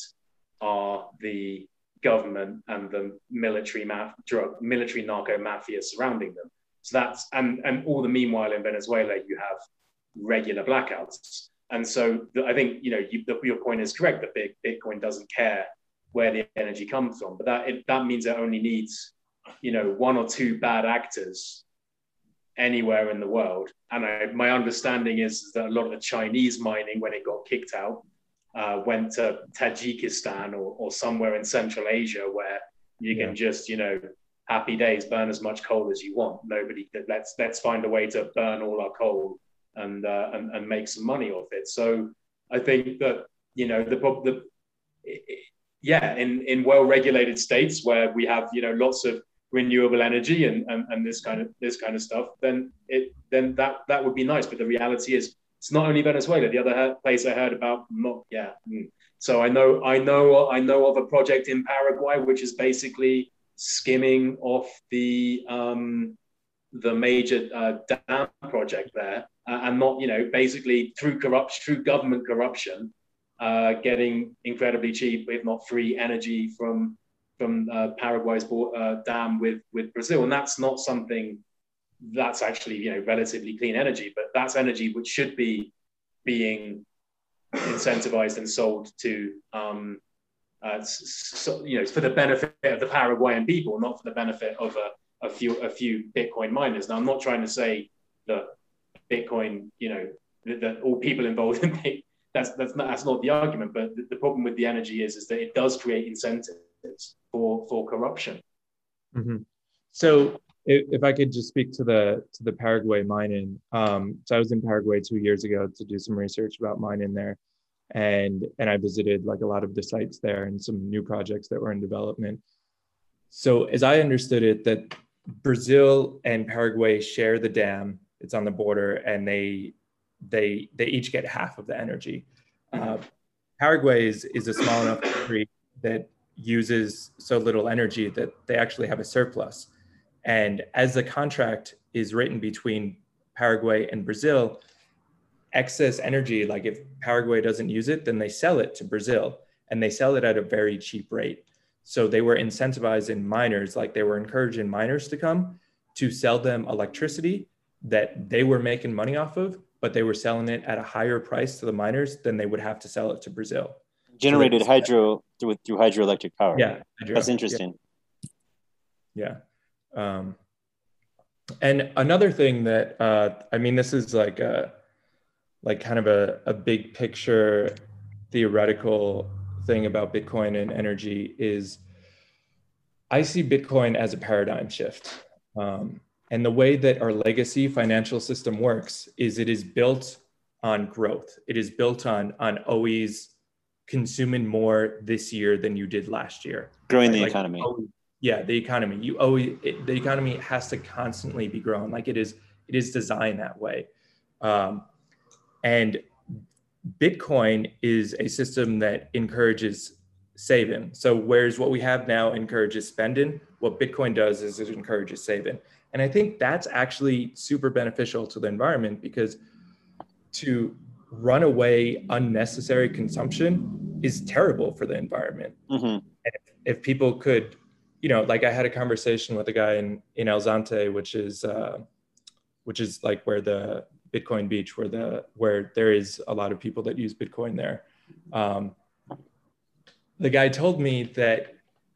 are the government and the military maf- drug military narco mafia surrounding them. So that's and and all the meanwhile in Venezuela you have regular blackouts. And so the, I think you know you, the, your point is correct that Bitcoin doesn't care where the energy comes from, but that it, that means it only needs you know one or two bad actors anywhere in the world. And I, my understanding is that a lot of the Chinese mining, when it got kicked out, uh, went to Tajikistan or, or somewhere in Central Asia where you can yeah. just, you know, happy days, burn as much coal as you want. Nobody, let's let's find a way to burn all our coal and uh, and, and make some money off it. So I think that you know the the yeah in in well regulated states where we have you know lots of renewable energy and, and and this kind of this kind of stuff then it then that that would be nice but the reality is it's not only Venezuela. The other place I heard about, not yeah. Mm. So I know I know I know of a project in Paraguay which is basically skimming off the um, the major uh, dam project there, uh, and not you know basically through corruption, through government corruption, uh, getting incredibly cheap, if not free, energy from from uh, Paraguay's uh, dam with with Brazil, and that's not something that's actually you know relatively clean energy, but that's energy which should be being incentivized and sold to um, uh, so, you know for the benefit of the Paraguayan people, not for the benefit of a, a few a few Bitcoin miners. Now, I'm not trying to say that Bitcoin, you know, that, that all people involved in that's that's not, that's not the argument. But the, the, problem with the energy is is that it does create incentives for for corruption. Mm-hmm. So if, I could just speak to the to the Paraguay mining, um, so I was in Paraguay two years ago to do some research about mining there, and and I visited like a lot of the sites there and some new projects that were in development. So as I understood it, that Brazil and Paraguay share the dam. It's on the border, and they they they each get half of the energy. Uh, Paraguay is is a small enough country that uses so little energy that they actually have a surplus. And as the contract is written between Paraguay and Brazil, excess energy, like if Paraguay doesn't use it, then they sell it to Brazil and they sell it at a very cheap rate. So they were incentivizing miners, like they were encouraging miners to come to sell them electricity that they were making money off of, but they were selling it at a higher price to the miners than they would have to sell it to Brazil. Generated so hydro through, through hydroelectric power. Yeah, hydro, that's interesting. Yeah. yeah. Um, and another thing that uh, I mean, this is like a like kind of a, a big picture theoretical thing about Bitcoin and energy is I see Bitcoin as a paradigm shift. Um, and the way that our legacy financial system works is it is built on growth. It is built on, on always consuming more this year than you did last year. Growing right? the like economy. Always, yeah, the economy. You always it, the economy has to constantly be growing. Like it is it is designed that way. Um, and Bitcoin is a system that encourages saving. So whereas what we have now encourages spending, what Bitcoin does is it encourages saving. And I think that's actually super beneficial to the environment because to run away unnecessary consumption is terrible for the environment. Mm-hmm. And if, if, people could, you know, like I had a conversation with a guy in, in El Zonte, which is, uh, which is like where the Bitcoin Beach, where the where there is a lot of people that use Bitcoin there. Um, the guy told me that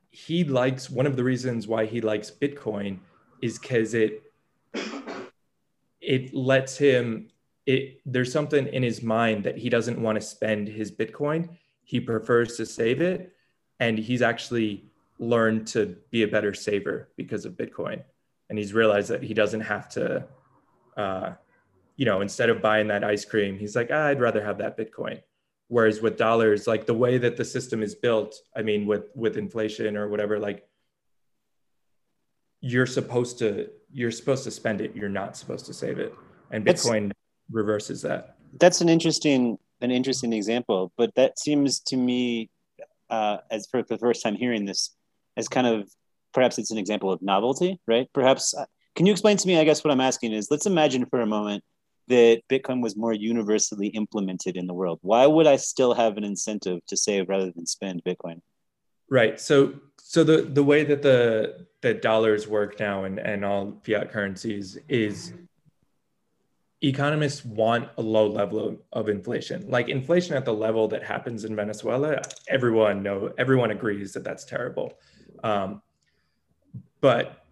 he likes one of the reasons why he likes Bitcoin is because it it lets him it there's something in his mind that he doesn't want to spend his Bitcoin. He prefers to save it, and he's actually learned to be a better saver because of Bitcoin, and he's realized that he doesn't have to. Uh, you know, instead of buying that ice cream, he's like, ah, I'd rather have that Bitcoin. Whereas with dollars, like the way that the system is built, I mean, with with inflation or whatever, like you're supposed to you're supposed to spend it. You're not supposed to save it. And Bitcoin that's, reverses that. That's an interesting an interesting example, but that seems to me, uh, as for the first time hearing this, as kind of perhaps it's an example of novelty, right? Perhaps. Uh, can you explain to me? I guess what I'm asking is, let's imagine for a moment that Bitcoin was more universally implemented in the world? Why would I still have an incentive to save rather than spend Bitcoin? Right. So so the the way that the that dollars work now and, and all fiat currencies is economists want a low level of, of inflation like inflation at the level that happens in venezuela everyone know everyone agrees that that's terrible um, but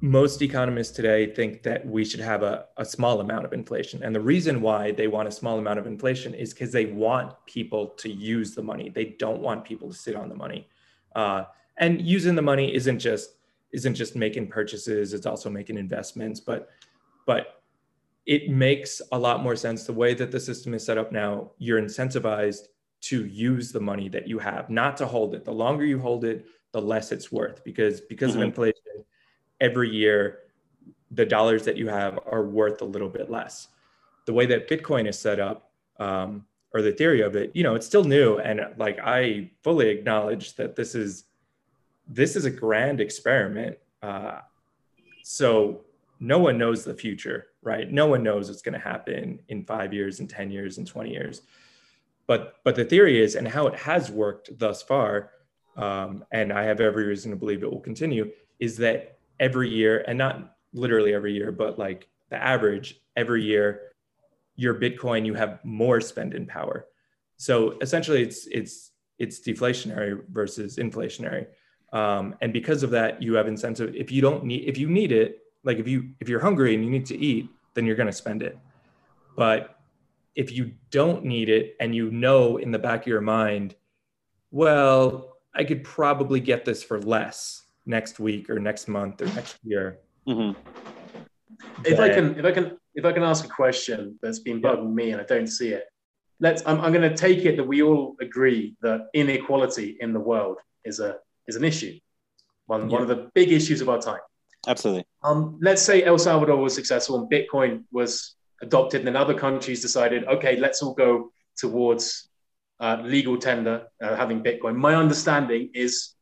most economists today think that we should have a, a small amount of inflation. And the reason why they want a small amount of inflation is because they want people to use the money. They don't want people to sit on the money. Uh, and using the money isn't just isn't just making purchases, it's also making investments. But but it makes a lot more sense the way that the system is set up now. You're incentivized to use the money that you have, not to hold it. The longer you hold it, the less it's worth because because mm-hmm. of inflation every year the dollars that you have are worth a little bit less. the way that Bitcoin is set up, um, or the theory of it, you know, it's still new, and like I fully acknowledge that this is this is a grand experiment. Uh, so no one knows the future, right? No one knows what's going to happen in five years, and ten years, and twenty years. But but the theory is, and how it has worked thus far, um, and I have every reason to believe it will continue, is that every year, and not literally every year, but like the average every year, your Bitcoin, you have more spending power. So essentially, it's it's it's deflationary versus inflationary, um, and because of that, you have incentive. If you don't need, if you need it, like if you if you're hungry and you need to eat, then you're going to spend it. But if you don't need it and you know in the back of your mind, well, I could probably get this for less next week or next month or next year. Mhm. If I can, if I can, if I can ask a question that's been bugging me and I don't see it, let's. I'm, I'm going to take it that we all agree that inequality in the world is a is an issue, one one of the big issues of our time. Absolutely. Um, let's say El Salvador was successful and Bitcoin was adopted, and then other countries decided, okay, let's all go towards uh, legal tender, uh, having Bitcoin. My understanding is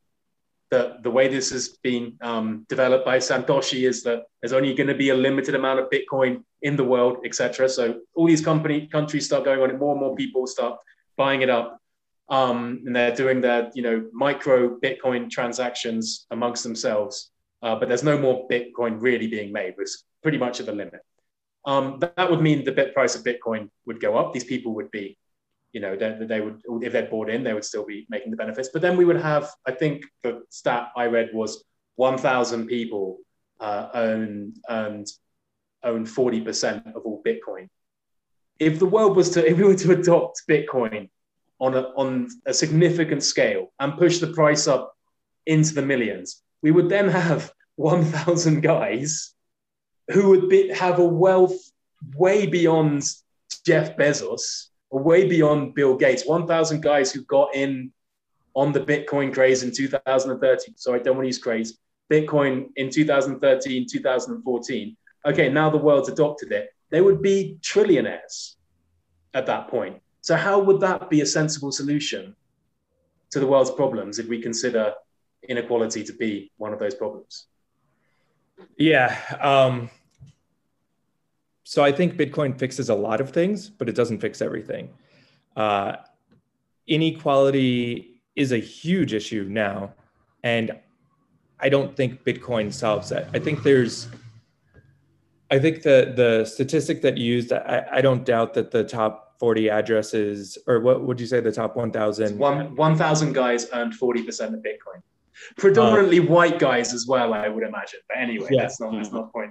that the way this has been um, developed by Satoshi is that there's only going to be a limited amount of Bitcoin in the world, etc. So all these company countries start going on it, more and more people start buying it up. Um, and they're doing their, you know, micro Bitcoin transactions amongst themselves uh, but there's no more Bitcoin really being made. It's pretty much at the limit. Um, that, that would mean the bit price of Bitcoin would go up. These people would be, you know, they, they would if they'd bought in, they would still be making the benefits. But then we would have, I think the stat I read was 1,000 people uh, own and own 40% of all Bitcoin. If the world was to, if we were to adopt Bitcoin on a, on a significant scale and push the price up into the millions, we would then have 1,000 guys who would be, have a wealth way beyond Jeff Bezos way beyond Bill Gates. 1,000 guys who got in on the Bitcoin craze in 2013. Sorry, don't want to use craze. Bitcoin in 2013, 2014. Okay, now the world's adopted it. They would be trillionaires at that point. So, how would that be a sensible solution to the world's problems if we consider inequality to be one of those problems? Yeah. Um, so I think Bitcoin fixes a lot of things, but it doesn't fix everything. Uh, inequality is a huge issue now. And I don't think Bitcoin solves that. I think there's, I think the the statistic that you used, I, I don't doubt that the top 40 addresses, or what would you say, the top 1,000? One 1,000 guys earned 40% of Bitcoin. Predominantly white guys as well, I would imagine. But anyway, Yeah. that's not that's not the point.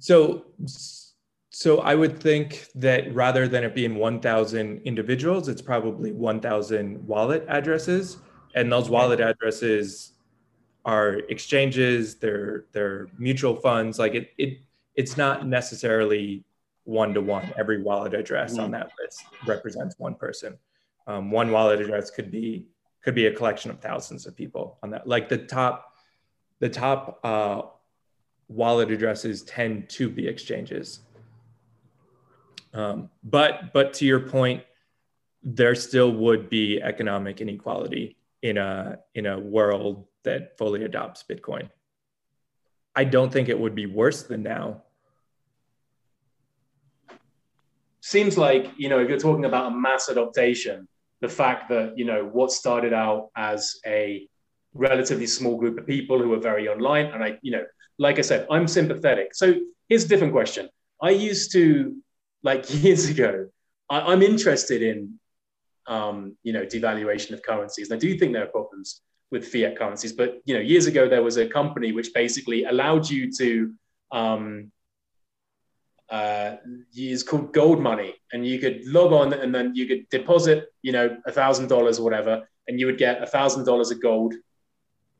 So, so I would think that rather than it being 1,000 individuals, it's probably 1,000 wallet addresses, and those wallet addresses are exchanges. They're they're mutual funds. Like it it it's not necessarily one to one. Every wallet address on that list represents one person. Um, one wallet address could be could be a collection of thousands of people on that. Like the top the top uh, wallet addresses tend to be exchanges. Um, but but to your point, there still would be economic inequality in a in a world that fully adopts Bitcoin. I don't think it would be worse than now. Seems like, you know, if you're talking about a mass adoption, the fact that, you know, what started out as a relatively small group of people who are very online, and I, you know, like I said, I'm sympathetic. So here's a different question. I used to, like years ago, I, I'm interested in, um, you know, devaluation of currencies. And I do think there are problems with fiat currencies. But you know, years ago there was a company which basically allowed you to um, uh, use called gold money, and you could log on and then you could deposit, you know, a thousand dollars or whatever, and you would get a thousand dollars of gold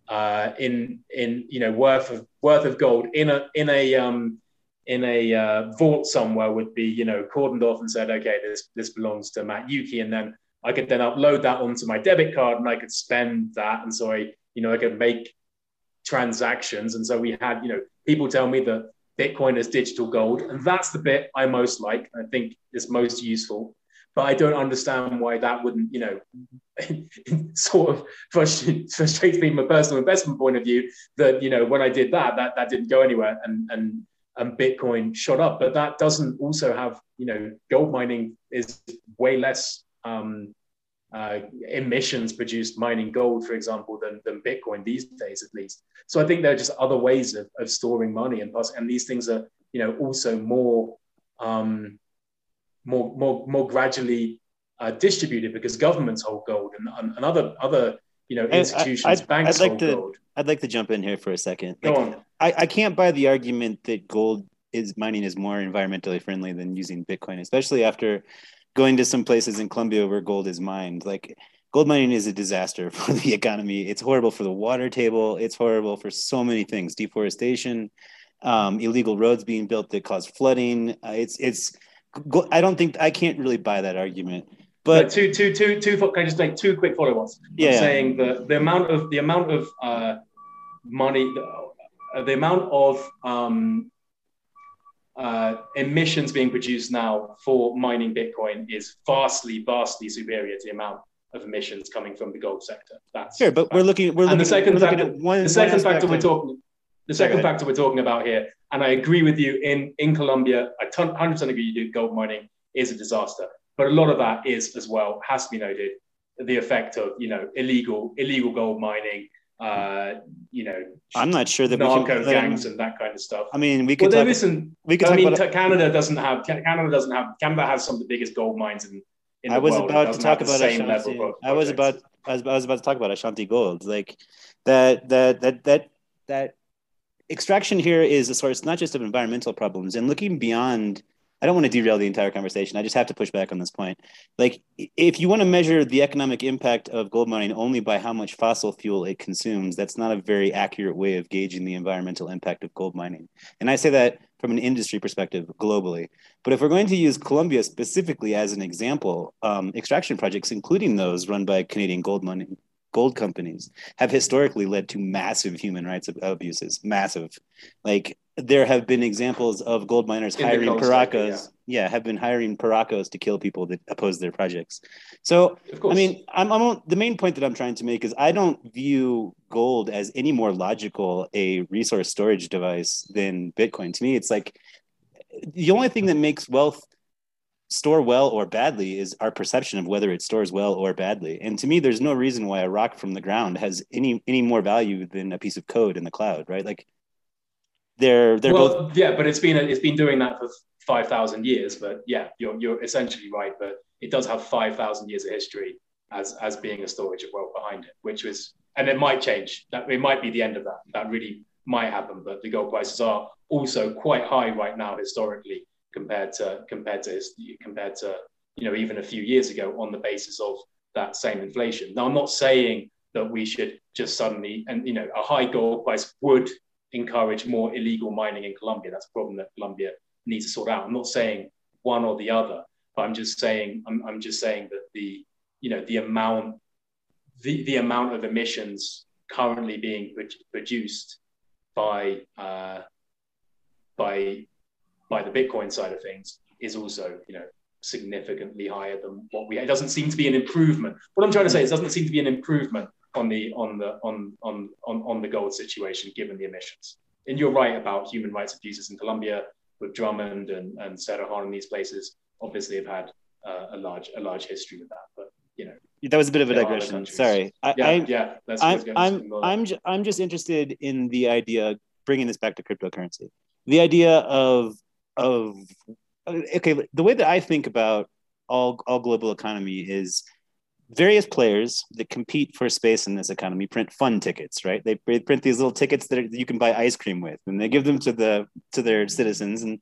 uh, in in you know worth of worth of gold in a in a um, in a uh, vault somewhere would be you know cordoned off and said okay this this belongs to Mat Youkee and then I could then upload that onto my debit card and I could spend that and so I you know I could make transactions and so we had you know people tell me that Bitcoin is digital gold, and that's the bit I most like. I think is most useful. But I don't understand why that wouldn't, you know, sort of frustrates me from a personal investment point of view. That you know, when I did that, that that didn't go anywhere, and and and Bitcoin shot up. But that doesn't also have, you know, gold mining is way less um, uh, emissions produced mining gold, for example, than, than Bitcoin these days, at least. So I think there are just other ways of, of storing money, and and these things are, you know, also more, um, more, more, more gradually uh, distributed because governments hold gold and, and other other you know institutions, I, I'd, banks I'd like to, gold. I'd like to jump in here for a second. Go Like, on. I, I can't buy the argument that gold is mining is more environmentally friendly than using Bitcoin, especially after going to some places in Colombia where gold is mined. Like gold mining is a disaster for the economy. It's horrible for the water table. It's horrible for so many things. Deforestation, um, illegal roads being built that cause flooding. Uh, it's it's. I don't think I can't really buy that argument. But But two, two, two, two. Can I just make two quick follow-ups? I'm Yeah. saying that the amount of the amount of uh, money, the, the amount of um, uh, emissions being produced now for mining Bitcoin is vastly, vastly superior to the amount of emissions coming from the gold sector. That's sure, but we're looking we're looking, and the second we're looking factor, at one the second factor we're talking, the second factor we're talking about here, and I agree with you. In in Colombia, I ton, 100% agree. You do gold mining is a disaster, but a lot of that is as well has to be noted the effect of you know illegal illegal gold mining. Uh, you know, I'm not sure that narco gangs and that kind of stuff. I mean, we could there talk. we could I mean, about. Canada doesn't have Canada doesn't have Canada has some of the biggest gold mines in. in I was world. About to talk about same Ashanti. level I was about I was, I was about to talk about Ashanti Gold. Like that that that that that extraction here is a source not just of environmental problems and looking beyond. I don't want to derail the entire conversation. I just have to push back on this point. Like, if you want to measure the economic impact of gold mining only by how much fossil fuel it consumes, that's not a very accurate way of gauging the environmental impact of gold mining. And I say that from an industry perspective globally. But if we're going to use Colombia specifically as an example, um, extraction projects, including those run by Canadian gold mining gold companies, have historically led to massive human rights abuses. Massive, like there have been examples of gold miners In hiring paracos. Yeah. have been hiring paracos to kill people that oppose their projects. So I mean, I'm, I'm the main point that I'm trying to make is I don't view gold as any more logical a resource storage device than Bitcoin. To me, it's like the only thing that makes wealth store well or badly is our perception of whether it stores well or badly. And to me, there's no reason why a rock from the ground has any any more value than a piece of code in the cloud, right? Like they're they're well, both yeah, but it's been it's been doing that for five thousand years. But yeah, you're you're essentially right. But it does have five thousand years of history as as being a storage of wealth behind it, which was and it might change. That it might be the end of that. That really might happen. But the gold prices are also quite high right now historically compared to compared to compared to you know even a few years ago on the basis of that same inflation. Now I'm not saying that we should just suddenly and you know a high gold price would encourage more illegal mining in Colombia. That's a problem that Colombia needs to sort out. I'm not saying one or the other, but I'm just saying I'm, I'm just saying that the you know the amount the, the amount of emissions currently being pro- produced by uh, by by the Bitcoin side of things is also you know significantly higher than what we. It doesn't seem to be an improvement. What I'm trying to say is, it doesn't seem to be an improvement on the on the on on on, on the gold situation given the emissions. And you're right about human rights abuses in Colombia with Drummond and and Cerrejón and these places. Obviously, have had uh, a large a large history with that. But you know, that was a bit of a There are other digression. Sorry, I, yeah, I, yeah. Let's, I'm I'm I'm ju- I'm just interested in the idea bringing this back to cryptocurrency. The idea of of okay, the way that I think about all all global economy is various players that compete for space in this economy print fun tickets, right? They, they print these little tickets that, are, that you can buy ice cream with, and they give them to the to their citizens, and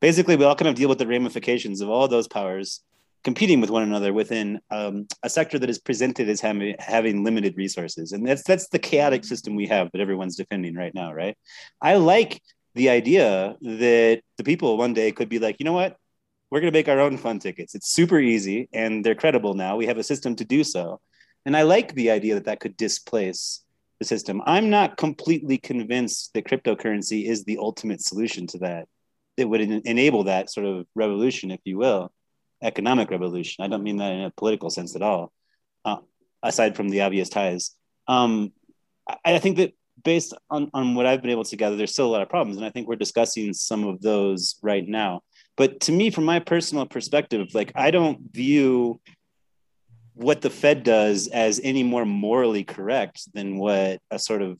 basically we all kind of deal with the ramifications of all those powers competing with one another within um, a sector that is presented as having, having limited resources and that's that's the chaotic system we have that everyone's defending right now right i like the idea that the people one day could be like you know what we're going to make our own fun tickets it's super easy and they're credible now we have a system to do so and i like the idea that that could displace the system. I'm not completely convinced that cryptocurrency is the ultimate solution to that. It would en- enable that sort of revolution, if you will, economic revolution. I don't mean that in a political sense at all, uh, aside from the obvious ties. Um, I, I think that based on, on what I've been able to gather, there's still a lot of problems. And I think we're discussing some of those right now. But to me, from my personal perspective, like I don't view what the Fed does as any more morally correct than what a sort of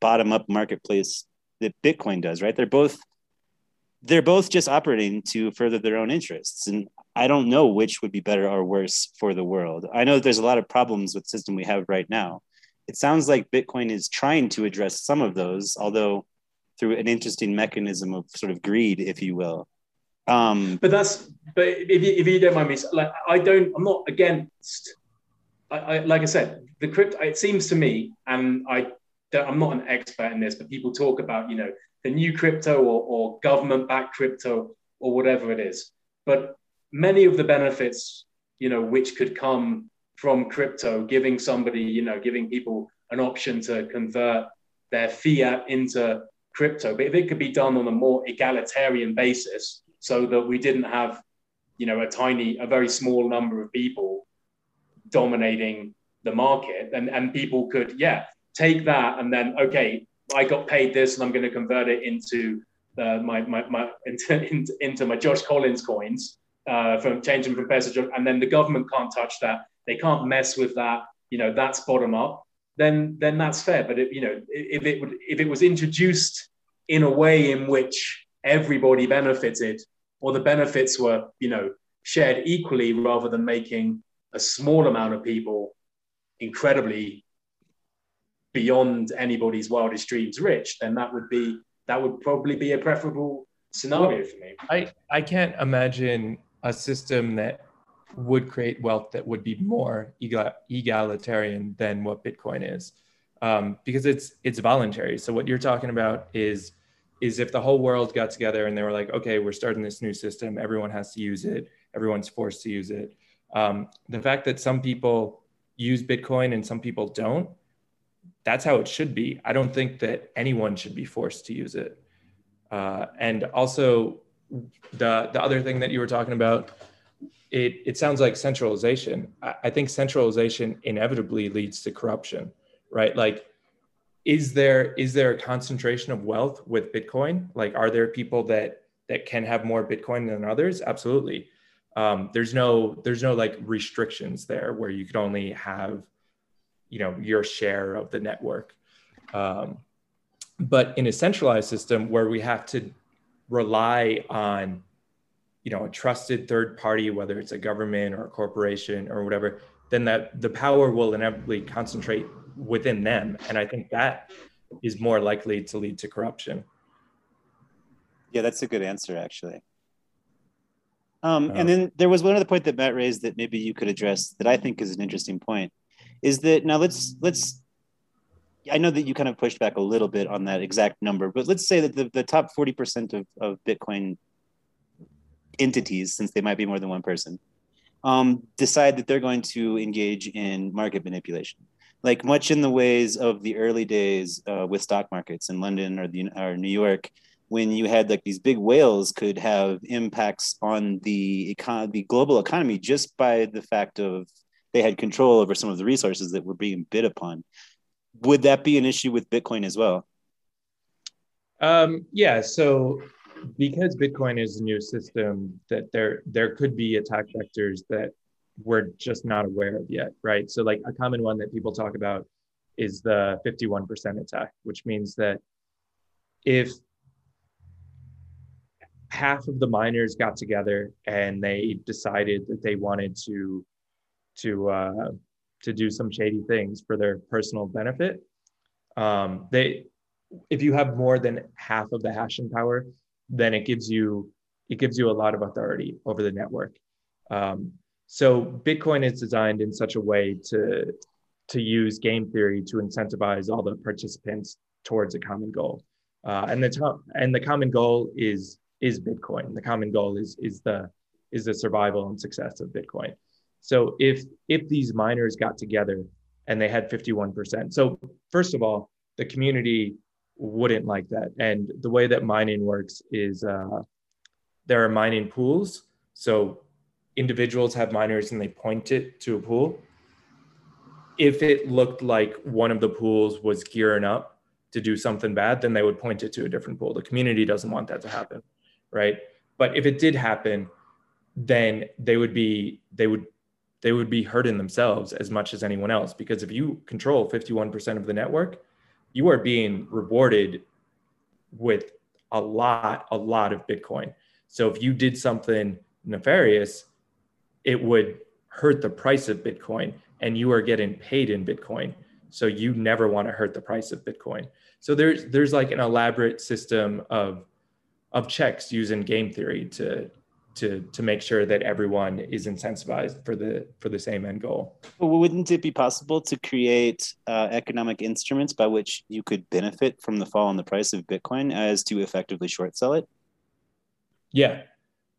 bottom up marketplace that Bitcoin does, right? They're both they're both just operating to further their own interests. And I don't know which would be better or worse for the world. I know there's a lot of problems with the system we have right now. It sounds like Bitcoin is trying to address some of those, although through an interesting mechanism of sort of greed, if you will. Um, but that's but if you, if you don't mind me, like I don't, I'm not against. I, I like I said, the crypto. It seems to me, and I, I'm not an expert in this, but people talk about you know the new crypto or, or government-backed crypto or whatever it is. But many of the benefits, you know, which could come from crypto, giving somebody, you know, giving people an option to convert their fiat into crypto. But if it could be done on a more egalitarian basis, so that we didn't have, you know, a tiny, a very small number of people dominating the market, and and people could, yeah, take that and then okay, I got paid this, and I'm going to convert it into uh, my, my, my into, into my Josh Collins coins uh, from changing from peso, and then the government can't touch that. They can't mess with that. You know, that's bottom up. Then then that's fair. But it, you know, if it would if it was introduced in a way in which everybody benefited, or the benefits were you know shared equally, rather than making a small amount of people incredibly beyond anybody's wildest dreams rich, then that would be that would probably be a preferable scenario well, for me. I, I can't imagine a system that would create wealth that would be more egalitarian than what Bitcoin is, um, because it's it's voluntary. So what you're talking about is is if the whole world got together and they were like, okay, we're starting this new system, everyone has to use it, everyone's forced to use it. Um, the fact that some people use Bitcoin and some people don't that's how it should be. I don't think that anyone should be forced to use it. Uh, and also, the the other thing that you were talking about, it it sounds like centralization. I, I think centralization inevitably leads to corruption, right? Like, is there is there a concentration of wealth with Bitcoin? Like, are there people that that can have more Bitcoin than others? Absolutely. Um, there's no there's no like restrictions there where you could only have you know your share of the network um, but in a centralized system where we have to rely on you know a trusted third party whether it's a government or a corporation or whatever then that the power will inevitably concentrate within them. And i think that is more likely to lead to corruption. Yeah that's a good answer actually. Um, and uh, then there was one other point that Mat raised that maybe you could address that i think is an interesting point is that now let's let's I know that you kind of pushed back a little bit on that exact number, but let's say that the, the top 40% of, of Bitcoin entities, since they might be more than one person, um, decide that they're going to engage in market manipulation. Like much in the ways of the early days uh, with stock markets in London or, the, or New York, when you had like these big whales could have impacts on the econ- the global economy just by the fact of they had control over some of the resources that were being bid upon. Would that be an issue with Bitcoin as well? Um, yeah. So because Bitcoin is a new system, that there there could be attack vectors that we're just not aware of yet, right? So like a common one that people talk about is the 51% attack, which means that if half of the miners got together and they decided that they wanted to to uh, to do some shady things for their personal benefit. Um, they, if you have more than half of the hashing power, then it gives you it gives you a lot of authority over the network. Um, so Bitcoin is designed in such a way to to use game theory to incentivize all the participants towards a common goal. Uh, and the to- and the common goal is is Bitcoin. The common goal is is the is the survival and success of Bitcoin. So if if these miners got together and they had 51%. So first of all, the community wouldn't like that. And the way that mining works is uh, there are mining pools. So individuals have miners and they point it to a pool. If it looked like one of the pools was gearing up to do something bad, then they would point it to a different pool. The community doesn't want that to happen, right? But if it did happen, then they would be they would they would be hurting themselves as much as anyone else because if you control 51% of the network, you are being rewarded with a lot a lot of Bitcoin. So if you did something nefarious, it would hurt the price of Bitcoin and you are getting paid in Bitcoin. So you never want to hurt the price of Bitcoin. So there's there's like an elaborate system of of checks using game theory to to to make sure that everyone is incentivized for the for the same end goal. Well, wouldn't it be possible to create uh, economic instruments by which you could benefit from the fall in the price of Bitcoin as to effectively short sell it? Yeah,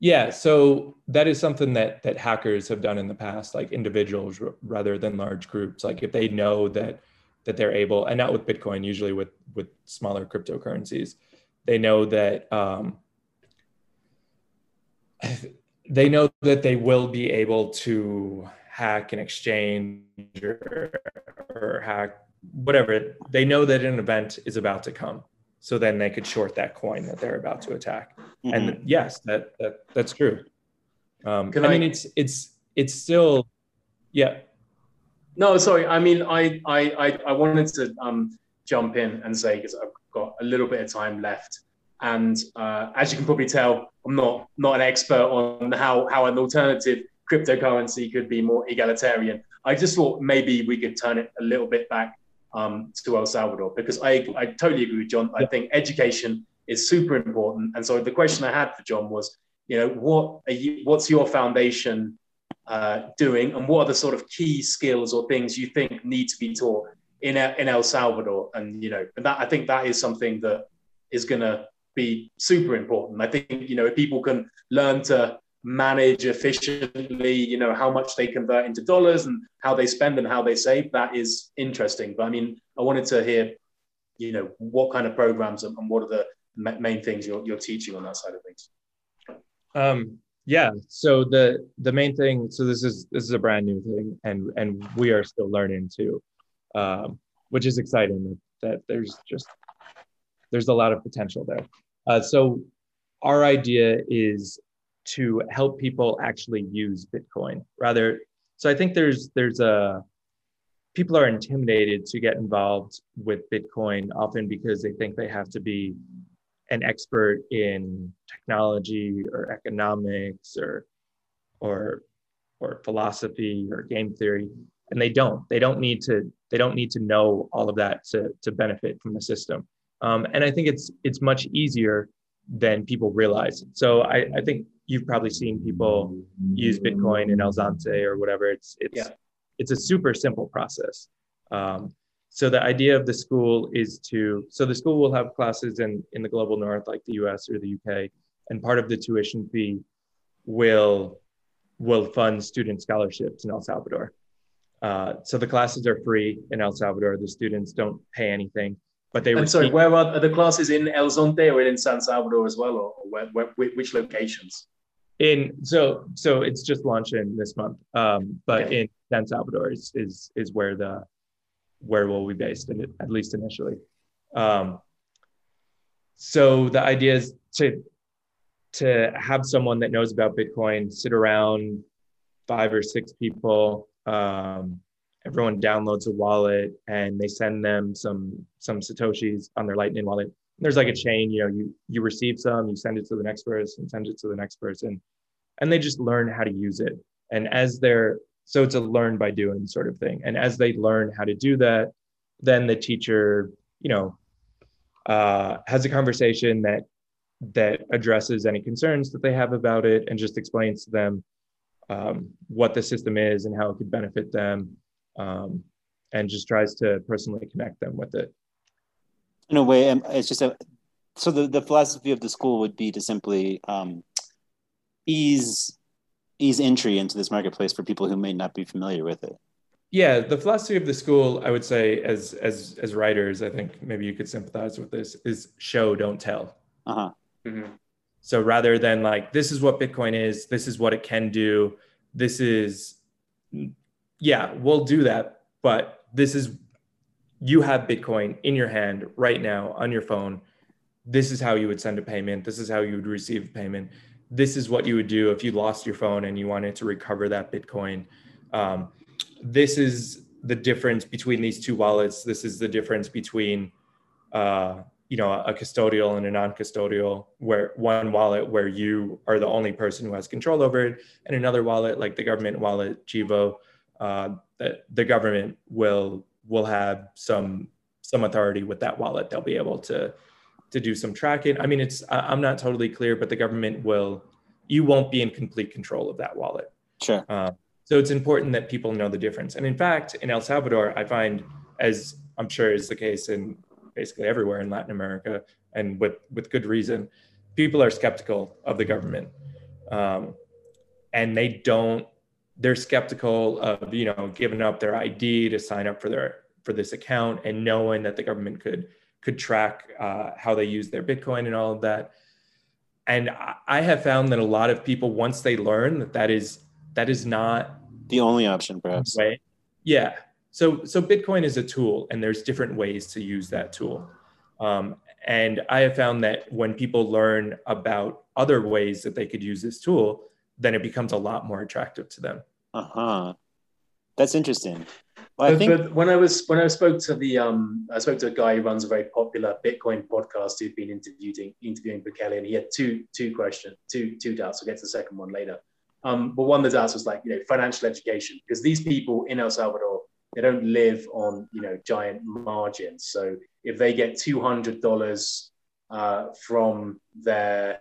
yeah, so that is something that that hackers have done in the past, like individuals rather than large groups. Like if they know that that they're able, and not with Bitcoin, usually with with smaller cryptocurrencies, they know that um, they know that they will be able to hack an exchange or, or hack whatever. They know that an event is about to come, so then they could short that coin that they're about to attack. Mm-hmm. And yes, that, that that's true. Um, I, I mean, it's it's it's still, yeah. No, sorry. I mean, I I I, wanted to um, jump in and say because I've got a little bit of time left, and uh, as you can probably tell, I'm not not an expert on how how an alternative cryptocurrency could be more egalitarian. I just thought maybe we could turn it a little bit back um, to El Salvador because I, I totally agree with John. I think education is super important. And so the question I had for John was, you know, what are you, what's your foundation uh, doing, and what are the sort of key skills or things you think need to be taught in in El Salvador? And you know, and that I think that is something that is going to be super important. I think you know if people can learn to manage efficiently, you know, how much they convert into dollars and how they spend and how they save, that is interesting. But I mean, I wanted to hear, you know, what kind of programs and, what are the main things you're, you're teaching on that side of things? Um, yeah. So the the main thing. So this is this is a brand new thing, and and we are still learning too, um, which is exciting. That there's just there's a lot of potential there. Uh, so our idea is to help people actually use Bitcoin rather. So I think there's there's a people are intimidated to get involved with Bitcoin often because they think they have to be an expert in technology or economics or or or philosophy or game theory and they don't they don't need to they don't need to know all of that to to benefit from the system um, and i think it's it's much easier than people realize so i i think you've probably seen people use Bitcoin in El Zonte or whatever. It's it's yeah. it's a super simple process. Um, so the idea of the school is to so the school will have classes in in the global north like the US or the UK, and part of the tuition fee will will fund student scholarships in El Salvador. Uh, so the classes are free in El Salvador. The students don't pay anything, but they. And sorry, where are, are the classes in El Zonte or in San Salvador as well, or, where, where, which locations? in so so it's just launching this month um but okay. in san salvador is is is where the where will we based in at least initially um so the idea is to to have someone that knows about bitcoin sit around five or six people um everyone downloads a wallet and they send them some some satoshis on their lightning wallet. There's like a chain you know you you receive some you send it to the next person send it to the next person. And they just learn how to use it. And as they're so it's a learn by doing sort of thing. And as they learn how to do that then the teacher you know uh, has a conversation that that addresses any concerns that they have about it and just explains to them um, what the system is and how it could benefit them um, and just tries to personally connect them with it in a way um, it's just a so the, the philosophy of the school would be to simply um, ease ease entry into this marketplace for people who may not be familiar with it yeah, the philosophy of the school, I would say, as as as writers, I think maybe you could sympathize with this, is show, don't tell. Uh huh. Mhm. So rather than like, this is what Bitcoin is, this is what it can do, this is, yeah, we'll do that, but this is, you have Bitcoin in your hand right now on your phone. This is how you would send a payment. This is how you would receive a payment. This is what you would do if you lost your phone and you wanted to recover that Bitcoin. Um, this is the difference between these two wallets. This is the difference between, uh, you know, a custodial and a non-custodial, where one wallet where you are the only person who has control over it, and another wallet like the government wallet, Chivo, uh, that the government will will have some some authority with that wallet. They'll be able to to do some tracking. I mean, it's I'm not totally clear, but the government will. You won't be in complete control of that wallet. Sure. Uh, so it's important that people know the difference. And in fact, in El Salvador, I find, as I'm sure is the case in basically everywhere in Latin America, and with with good reason, people are skeptical of the government, um, and they don't. They're skeptical of you know giving up their ID to sign up for their for this account and knowing that the government could could track uh, how they use their Bitcoin and all of that. And I- have found that a lot of people, once they learn that that is that is not The only option, perhaps. way. Yeah. So so Bitcoin is a tool, and there's different ways to use that tool. Um, and I have found that when people learn about other ways that they could use this tool, then it becomes a lot more attractive to them. Uh huh. That's interesting. Well, I think. but when I was when I spoke to the um I spoke to a guy who runs a very popular Bitcoin podcast who'd been interviewing interviewing Bukele and he had two two questions two two doubts. I'll get to the second one later. Um, but one of the doubts was like you know financial education because these people in El Salvador they don't live on you know giant margins. So if they get two hundred dollars uh, from their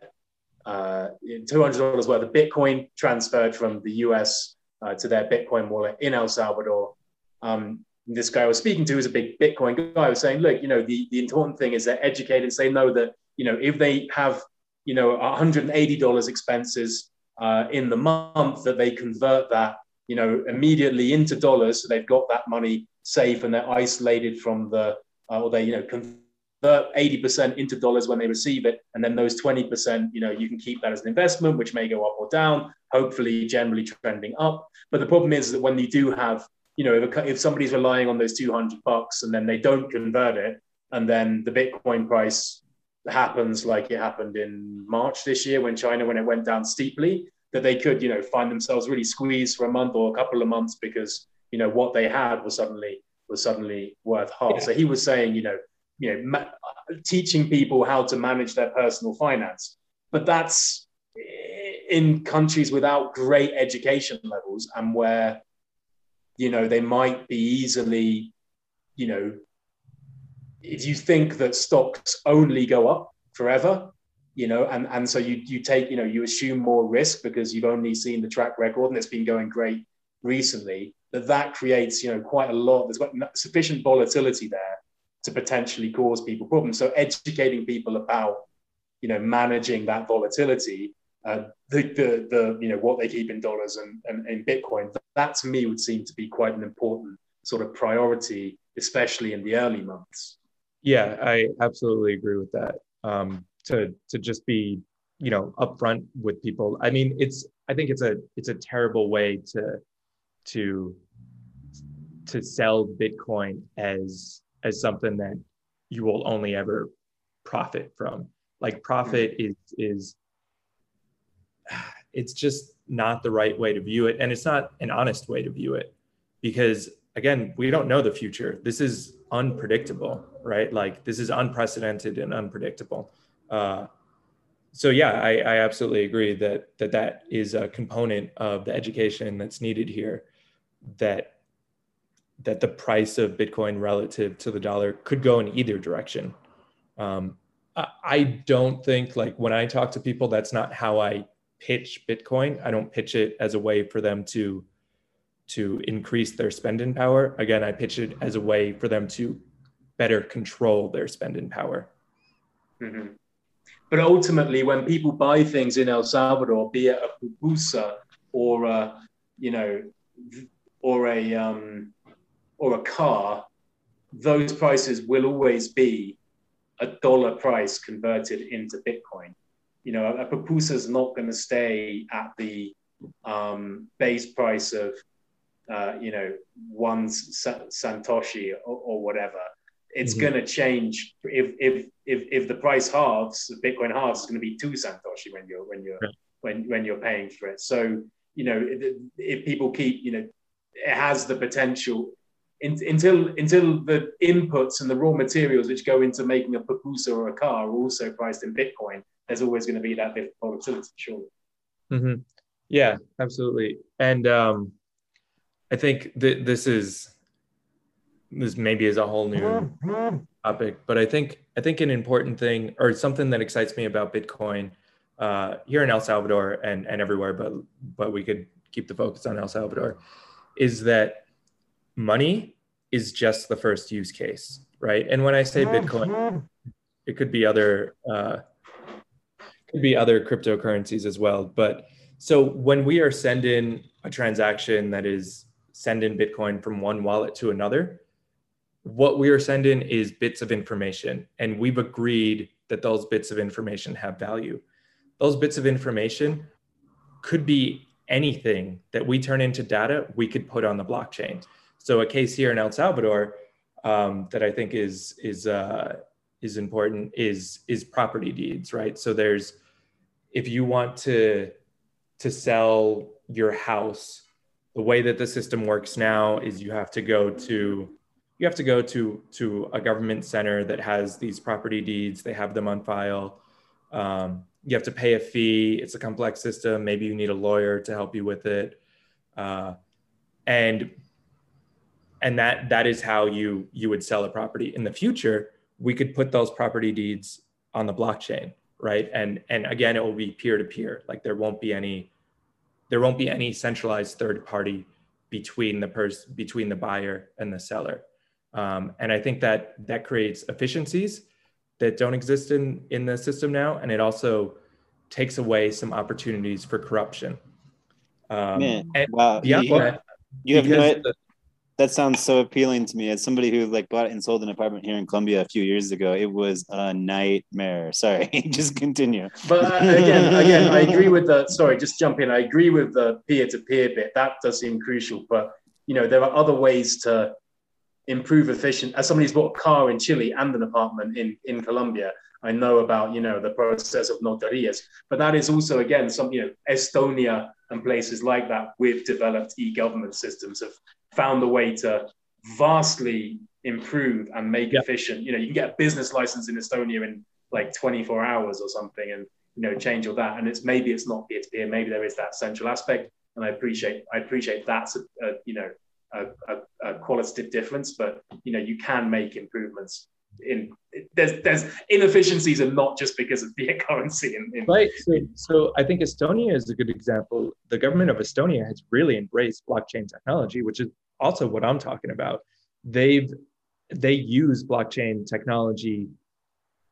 uh, two hundred dollars worth of Bitcoin transferred from the US uh, to their Bitcoin wallet in El Salvador. Um, this guy I was speaking to is a big Bitcoin guy. I was saying, look, you know, the, the important thing is they're educated. They know that, you know, if they have, you know, $180 expenses uh, in the month, that they convert that, you know, immediately into dollars. So they've got that money safe and they're isolated from the, uh, or they, you know, 80% into dollars when they receive it. And then those 20%, you know, you can keep that as an investment, which may go up or down, hopefully generally trending up. But the problem is that when you do have, you know, if, a, if somebody's relying on those 200 bucks and then they don't convert it, and then the Bitcoin price happens like it happened in March this year when China, when it went down steeply, that they could, you know, find themselves really squeezed for a month or a couple of months because, you know, what they had was suddenly was suddenly worth half. Yeah. So he was saying, you know, you know, ma- teaching people how to manage their personal finance, but that's eh, in countries without great education levels and where you know they might be easily you know if you think that stocks only go up forever you know and and so you you take you know you assume more risk because you've only seen the track record and it's been going great recently that that creates you know quite a lot. There's sufficient volatility there to potentially cause people problems so educating people about you know managing that volatility uh, the, the the you know what they keep in dollars and, and in bitcoin that to me would seem to be quite an important sort of priority especially in the early months Yeah, I absolutely agree with that. Um, to to just be, you know, upfront with people. I mean, it's I think it's a it's a terrible way to to to sell Bitcoin as as something that you will only ever profit from. Like profit is is it's just not the right way to view it. And it's not an honest way to view it because again we don't know the future. This is unpredictable right? Like this is unprecedented and unpredictable. Uh, so yeah I, I absolutely agree that that that is a component of the education that's needed here that that the price of bitcoin relative to the dollar could go in either direction um, I, don't think like when i talk to people that's not how i pitch bitcoin i don't pitch it as a way for them to to increase their spending power. Again, I pitch it as a way for them to better control their spending power. Mhm. But ultimately, when people buy things in El Salvador, be it a pupusa or a, you know, or a um, or a car, those prices will always be a dollar price converted into Bitcoin. You know, a, a pupusa is not going to stay at the um, base price of, uh, you know, one sa- Santoshi or, or, whatever. It's mm-hmm. going to change if, if if if the price halves, the Bitcoin halves, it's going to be two Santoshi when you're when you're when when you're paying for it. So you know, if, if people keep, you know, it has the potential in, until until the inputs and the raw materials which go into making a pupusa or a car are also priced in Bitcoin. There's always going to be that bit of volatility, surely. Mm-hmm. Yeah, absolutely. And um, I think that this is this maybe is a whole new topic, but I think I think an important thing or something that excites me about Bitcoin uh, here in El Salvador and and everywhere, but but we could keep the focus on El Salvador, is that money is just the first use case, right? And when I say Bitcoin, it could be other uh, could be other cryptocurrencies as well. But so when we are sending a transaction that is sending Bitcoin from one wallet to another, what we are sending is bits of information, and we've agreed that those bits of information have value. Those bits of information could be anything that we turn into data we could put on the blockchain. So a case here in El Salvador um, that I think is is uh, is important is is property deeds, right? So there's if you want to to sell your house, the way that the system works now is you have to go to you have to go to to a government center that has these property deeds. They have them on file. Um, you have to pay a fee. It's a complex system. Maybe you need a lawyer to help you with it. Uh, and and that that is how you you would sell a property. In the future we could put those property deeds on the blockchain right? And and again it will be peer to peer like there won't be any there won't be any centralized third party between the person between the buyer and the seller. Um, and i think that that creates efficiencies that don't exist in in the system now. And it also takes away some opportunities for corruption. Um, Man, wow. yeah you, you have no, the, that sounds so appealing to me as somebody who like bought and sold an apartment here in Colombia a few years ago. It was a nightmare. Sorry, just continue. But uh, again, again, I agree with the. Sorry, just jump in. I agree with the peer-to-peer bit. That does seem crucial. But you know, there are other ways to improve efficient. As somebody who's bought a car in Chile and an apartment in in Colombia, I know about you know the process of notarias. But that is also again some you know Estonia and places like that with developed e-government systems have found a way to vastly improve and make yep. efficient. You know, you can get a business license in Estonia in like 24 hours or something, and you know, change all that. And it's maybe it's not peer to peer. Maybe there is that central aspect, and I appreciate I appreciate that's a, a you know a, a, a, qualitative difference. But you know, you can make improvements. In there's there's inefficiencies, and not just because of fiat currency. In, in right. So, so I think Estonia is a good example. The government of Estonia has really embraced blockchain technology, which is also what I'm talking about. They've they use blockchain technology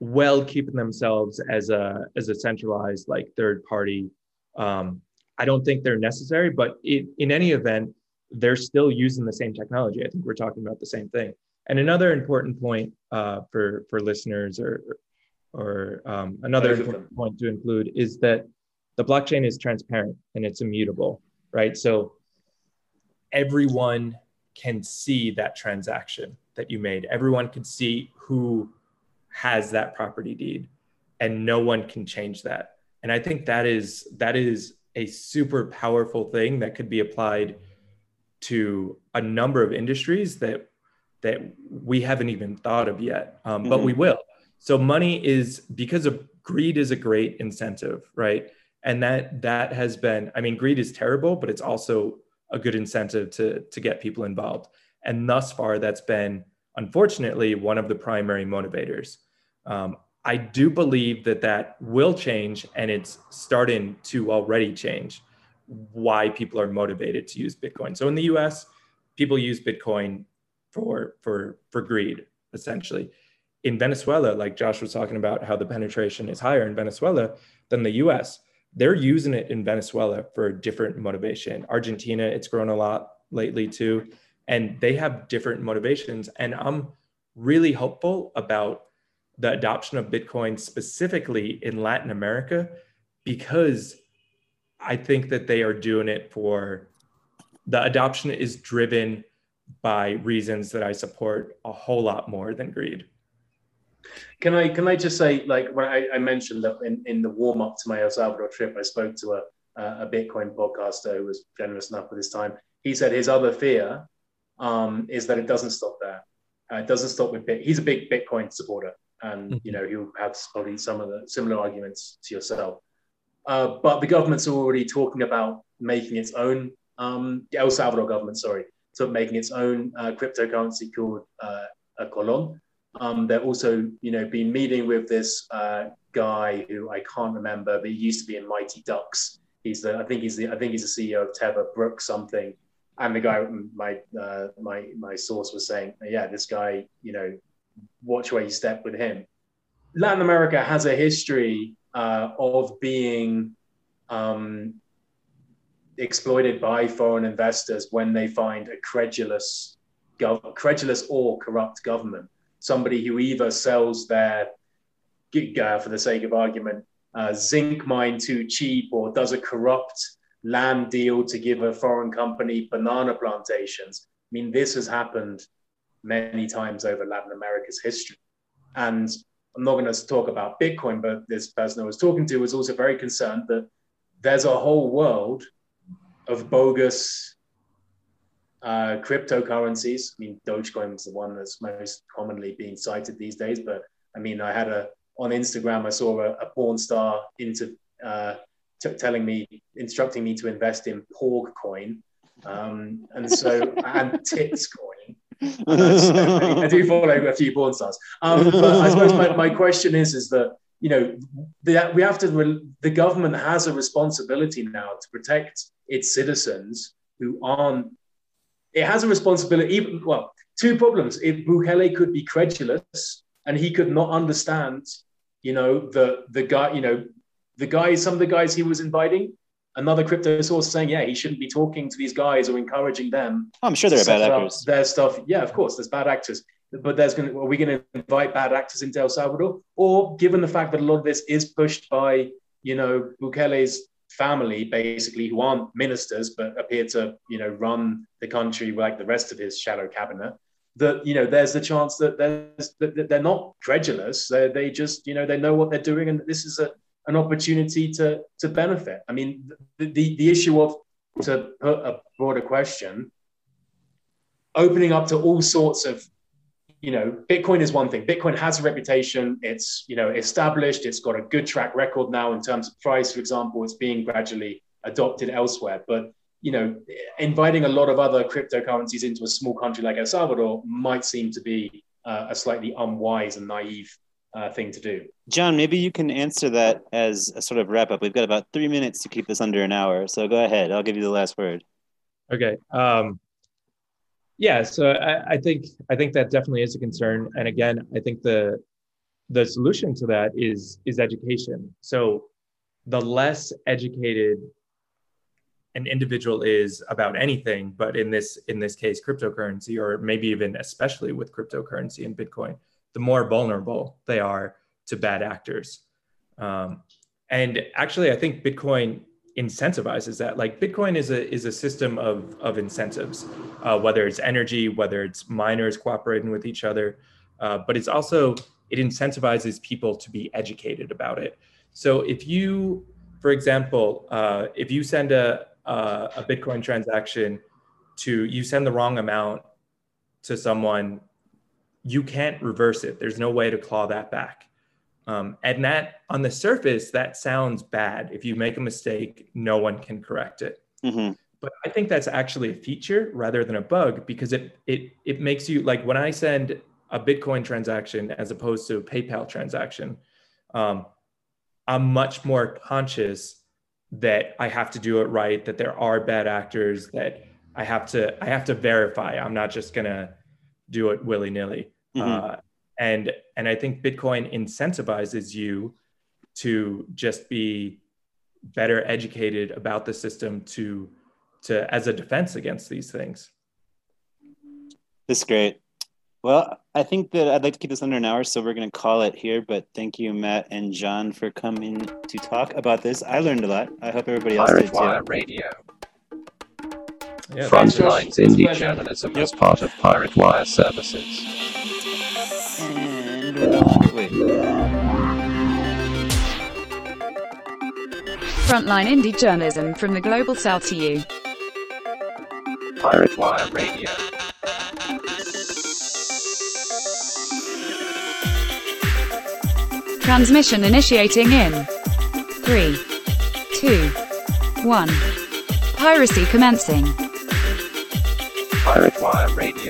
well, keeping themselves as a as a centralized like third party. Um, I don't think they're necessary, but it, in any event, they're still using the same technology. I think we're talking about the same thing. And another important point uh, for for listeners, or or um, another important point to include is that the blockchain is transparent and it's immutable, right? So everyone can see that transaction that you made. Everyone can see who has that property deed and no one can change that. And I think that is that is a super powerful thing that could be applied to a number of industries that that we haven't even thought of yet, um, mm-hmm. but we will. So money is because of greed is a great incentive, right? And that that has been. I mean, greed is terrible, but it's also a good incentive to to get people involved. And thus far, that's been unfortunately one of the primary motivators. Um, I do believe that that will change, and it's starting to already change why people are motivated to use Bitcoin. So in the U.S., people use Bitcoin for for for greed, essentially. In Venezuela, like Josh was talking about, how the penetration is higher in Venezuela than the U.S they're using it in Venezuela for a different motivation. Argentina, it's grown a lot lately too. and they have different motivations. And I'm really hopeful about the adoption of Bitcoin specifically in Latin America because I think that they are doing it for the adoption is driven by reasons that I support a whole lot more than greed. Can I can I just say like when I, I mentioned that in, in the warm up to my El Salvador trip, I spoke to a a Bitcoin podcaster who was generous enough with his time. He said his other fear um, is that it doesn't stop there. Uh, it doesn't stop with Bit. He's a big Bitcoin supporter, and mm-hmm. you know he'll have probably some of the similar arguments to yourself. Uh, but the government's already talking about making its own. Um, the El Salvador government, sorry, so making its own uh, cryptocurrency called uh, a Colon. Um, they're also, you know, been meeting with this uh, guy who I can't remember, but he used to be in Mighty Ducks. He's the, I think he's the, I think he's the CEO of Tether, Brooks something. And the guy, my uh, my my source was saying, yeah, this guy, you know, watch where you step with him. Latin America has a history uh, of being um, exploited by foreign investors when they find a credulous, gov- credulous or corrupt government. Somebody who either sells their, uh, for the sake of argument, uh, zinc mine too cheap or does a corrupt land deal to give a foreign company banana plantations. I mean, this has happened many times over Latin America's history. And I'm not going to talk about Bitcoin, but this person I was talking to was also very concerned that there's a whole world of bogus uh, cryptocurrencies. I mean, Dogecoin is the one that's most commonly being cited these days. But I mean, I had a on Instagram, I saw a, a porn star into uh, t- telling me, instructing me to invest in Porg coin, um, and so and Tits coin. I do follow a few porn stars. Um, but I suppose my, my question is, is that you know, the, we have to. The government has a responsibility now to protect its citizens who aren't. It has a responsibility. Even well, two problems. If Bukele could be credulous and he could not understand, you know, the the guy, you know, the guys, some of the guys he was inviting. Another crypto source saying, yeah, he shouldn't be talking to these guys or encouraging them. Oh, I'm sure there are bad actors. Their stuff, yeah, of course, there's bad actors but there's going to, are we going to invite bad actors into El Salvador? Or given the fact that a lot of this is pushed by, you know, Bukele's family, basically, who aren't ministers, but appear to, you know, run the country like the rest of his shadow cabinet, that, you know, there's the chance that, there's, that they're not credulous. They, they just, you know, they know what they're doing and this is a, an opportunity to, to benefit. I mean, the, the, the issue of, to put a broader question, opening up to all sorts of you know, Bitcoin is one thing. Bitcoin has a reputation. It's, you know, established. It's got a good track record now in terms of price, for example. It's being gradually adopted elsewhere. But, you know, inviting a lot of other cryptocurrencies into a small country like El Salvador might seem to be uh, a slightly unwise and naive uh, thing to do. John, maybe you can answer that as a sort of wrap up. We've got about three minutes to keep this under an hour. So go ahead. I'll give you the last word. Okay. Um, yeah, so I, I, think I think that definitely is a concern. And again, I think the the solution to that is is education. So the less educated an individual is about anything, but in this in this case, cryptocurrency, or maybe even especially with cryptocurrency and Bitcoin, the more vulnerable they are to bad actors. Um, and actually, I think Bitcoin incentivizes that. Like bitcoin is a is a system of of incentives uh, whether it's energy whether it's miners cooperating with each other uh, but it's also it incentivizes people to be educated about it. So if you for example uh, if you send a, a a bitcoin transaction to you send the wrong amount to someone you can't reverse it. There's no way to claw that back um, and that on the surface, that sounds bad. If you make a mistake, no one can correct it. Mm-hmm. But I think that's actually a feature rather than a bug because it it it makes you like when I send a Bitcoin transaction as opposed to a PayPal transaction, um, I'm much more conscious that I have to do it right, that there are bad actors, that I have to I have to verify. I'm not just gonna do it willy nilly. Mm-hmm. Uh, and and i think bitcoin incentivizes you to just be better educated about the system to to as a defense against these things This is great. Well, I think that I'd like to keep this under an hour, so we're going to call it here. But thank you, Mat and John, for coming to talk about this. I learned a lot. I hope everybody else Pirate did Wire too. Radio. Yeah, Frontlines indie journalism Yep. as part of Pirate Wire services. And. Wait. Frontline indie journalism from the global south to you. Pirate Wire Radio. Transmission initiating in 3, 2, 1. Piracy commencing. Pirate Wire Radio.